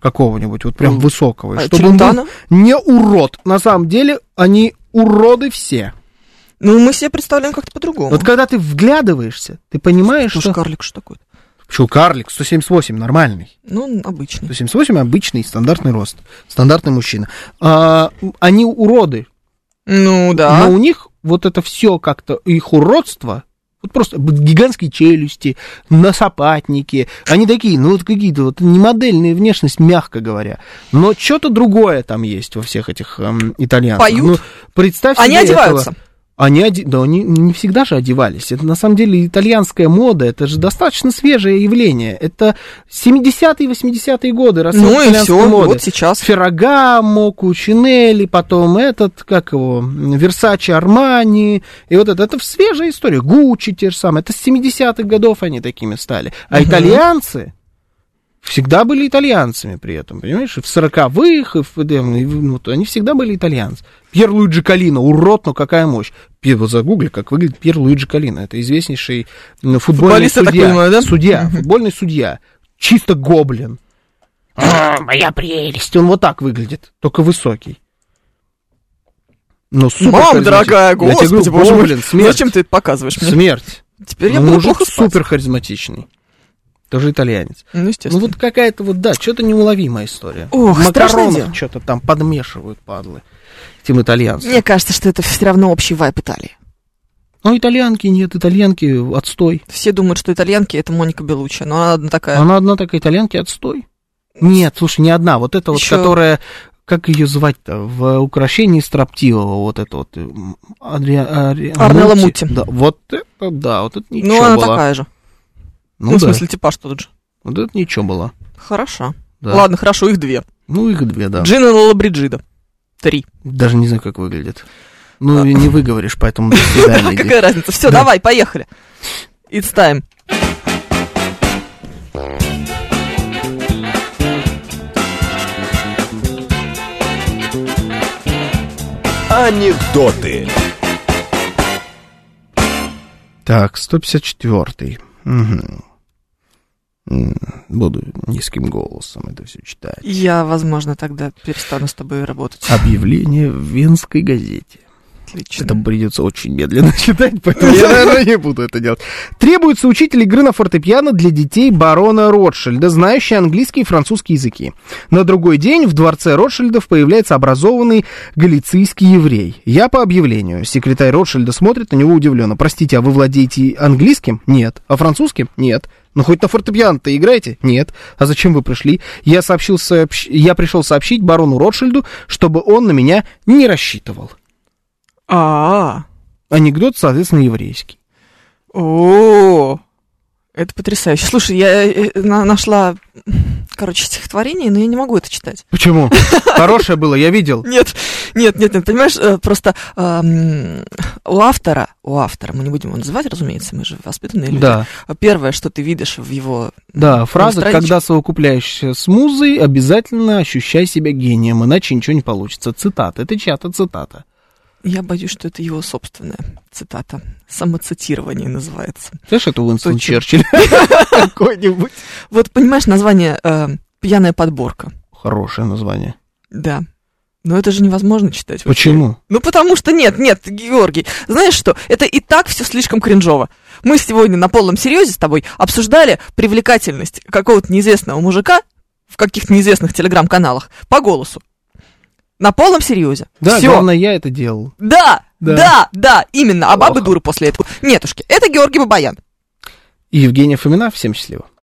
какого-нибудь, вот прям высокого, а чтобы он не урод. На самом деле они уроды все. Ну, мы себе представляем как-то по-другому. Вот когда ты вглядываешься, ты понимаешь, Слушай, что... карлик что такое? Почему карлик? 178, нормальный. Ну, обычный. 178 обычный стандартный рост, стандартный мужчина. А, они уроды, Ну, да. но у них вот это все как-то, их уродство Вот просто гигантские челюсти, носопатники. Они такие, ну вот какие-то вот не модельные внешность, мягко говоря. Но что-то другое там есть во всех этих эм, итальянцах. Поют? Ну, представь Они себе одеваются. Этого. Они, оде... да, они не всегда же одевались. Это на самом деле итальянская мода, это же достаточно свежее явление. Это 70-е, 80-е годы Ну и все, моды. вот сейчас. Феррагамо, Кучинелли, потом этот, как его, Версачи Армани, и вот это, это свежая история. Гуччи те же самые, это с 70-х годов они такими стали. А итальянцы всегда были итальянцами при этом, понимаешь? И в 40-х, и в, и ну, они всегда были итальянцы. Пьер Луиджи Калино, урод, но какая мощь. Вот загугли, как выглядит Пьер Луиджи Калино. Это известнейший ну, футбольный Футболист, судья. понимаю, да? Судья, футбольный судья. Чисто гоблин. А, моя прелесть. Он вот так выглядит, только высокий. Ну, супер Мам, харизматичный. дорогая, господи, говорю, боже мой. гоблин, смерть. Зачем ты это показываешь мне? Смерть. Теперь я Ну, буду мужик плохо спать. супер харизматичный. Тоже итальянец. Ну, Ну естественно. вот какая-то вот, да, что-то неуловимая история. Ох, В страшное макаронах дело. что-то там подмешивают, падлы, этим итальянцам. Мне кажется, что это все равно общий вайп Италии. Ну, итальянки нет, итальянки отстой. Все думают, что итальянки это Моника Белуччи, но она одна такая. Она одна такая, итальянки отстой. Нет, слушай, не одна. Вот эта вот, Ещё- которая, как ее звать-то, в украшении строптивого, вот это вот. Адри... Ари- Арнелла Мутти. Да, вот это, да, вот это ничего ну, она была. такая же. Ну, Ну, в да, смысле, типаж тот же. вот это ничего было. Хорошо. Да. Ладно, хорошо, их две. Ну, их две, да. Джина Лалабриджида. Три. Даже не знаю, как выглядит. Ну, и не выговоришь, поэтому до свидания. Какая разница? Все, Да. давай, поехали. It's time. Анекдоты. Так, 154. Мгм. Буду низким голосом это все читать. Я, возможно, тогда перестану с тобой работать. Объявление в Венской газете. Отлично. Это придется очень медленно читать, поэтому я, наверное, не буду это делать. Требуется учитель игры на фортепиано для детей барона Ротшильда, знающий английский и французский языки. На другой день в дворце Ротшильдов появляется образованный галицийский еврей. Я по объявлению. Секретарь Ротшильда смотрит на него удивленно. Простите, а вы владеете английским? Нет. А французским? Нет. Ну, хоть на фортепиано-то играете? Нет. А зачем вы пришли? Я, сообщил сообщ- я пришел сообщить барону Ротшильду, чтобы он на меня не рассчитывал. А, Анекдот, соответственно, еврейский. о, это потрясающе. Слушай, я э, на- нашла, короче, стихотворение, но я не могу это читать. Почему? Хорошее было, я видел. Нет, нет, нет, нет, понимаешь, э, просто у автора, у автора, мы не будем его называть, разумеется, мы же воспитанные люди. Да, Первое, что ты видишь в его... да, фраза, когда совокупляешься с музой, обязательно ощущай себя гением, иначе ничего не получится. Цитата, это чья-то цитата. Я боюсь, что это его собственная цитата. Самоцитирование называется. Знаешь, это Уинстон Точно. Черчилль какой-нибудь. Вот понимаешь, название э, «Пьяная подборка». Хорошее название. Да. Но это же невозможно читать. вообще. Почему? Ну, потому что нет, нет, Георгий, знаешь что, это и так все слишком кринжово. Мы сегодня на полном серьезе с тобой обсуждали привлекательность какого-то неизвестного мужика в каких-то неизвестных телеграм-каналах по голосу. На полном серьезе. Да, Всё. главное, я это делал. Да, Да. да, да, именно. А бабы дуры после этого. Нетушки, это Георгий Бабаян. И Евгения Фомина, всем счастливо.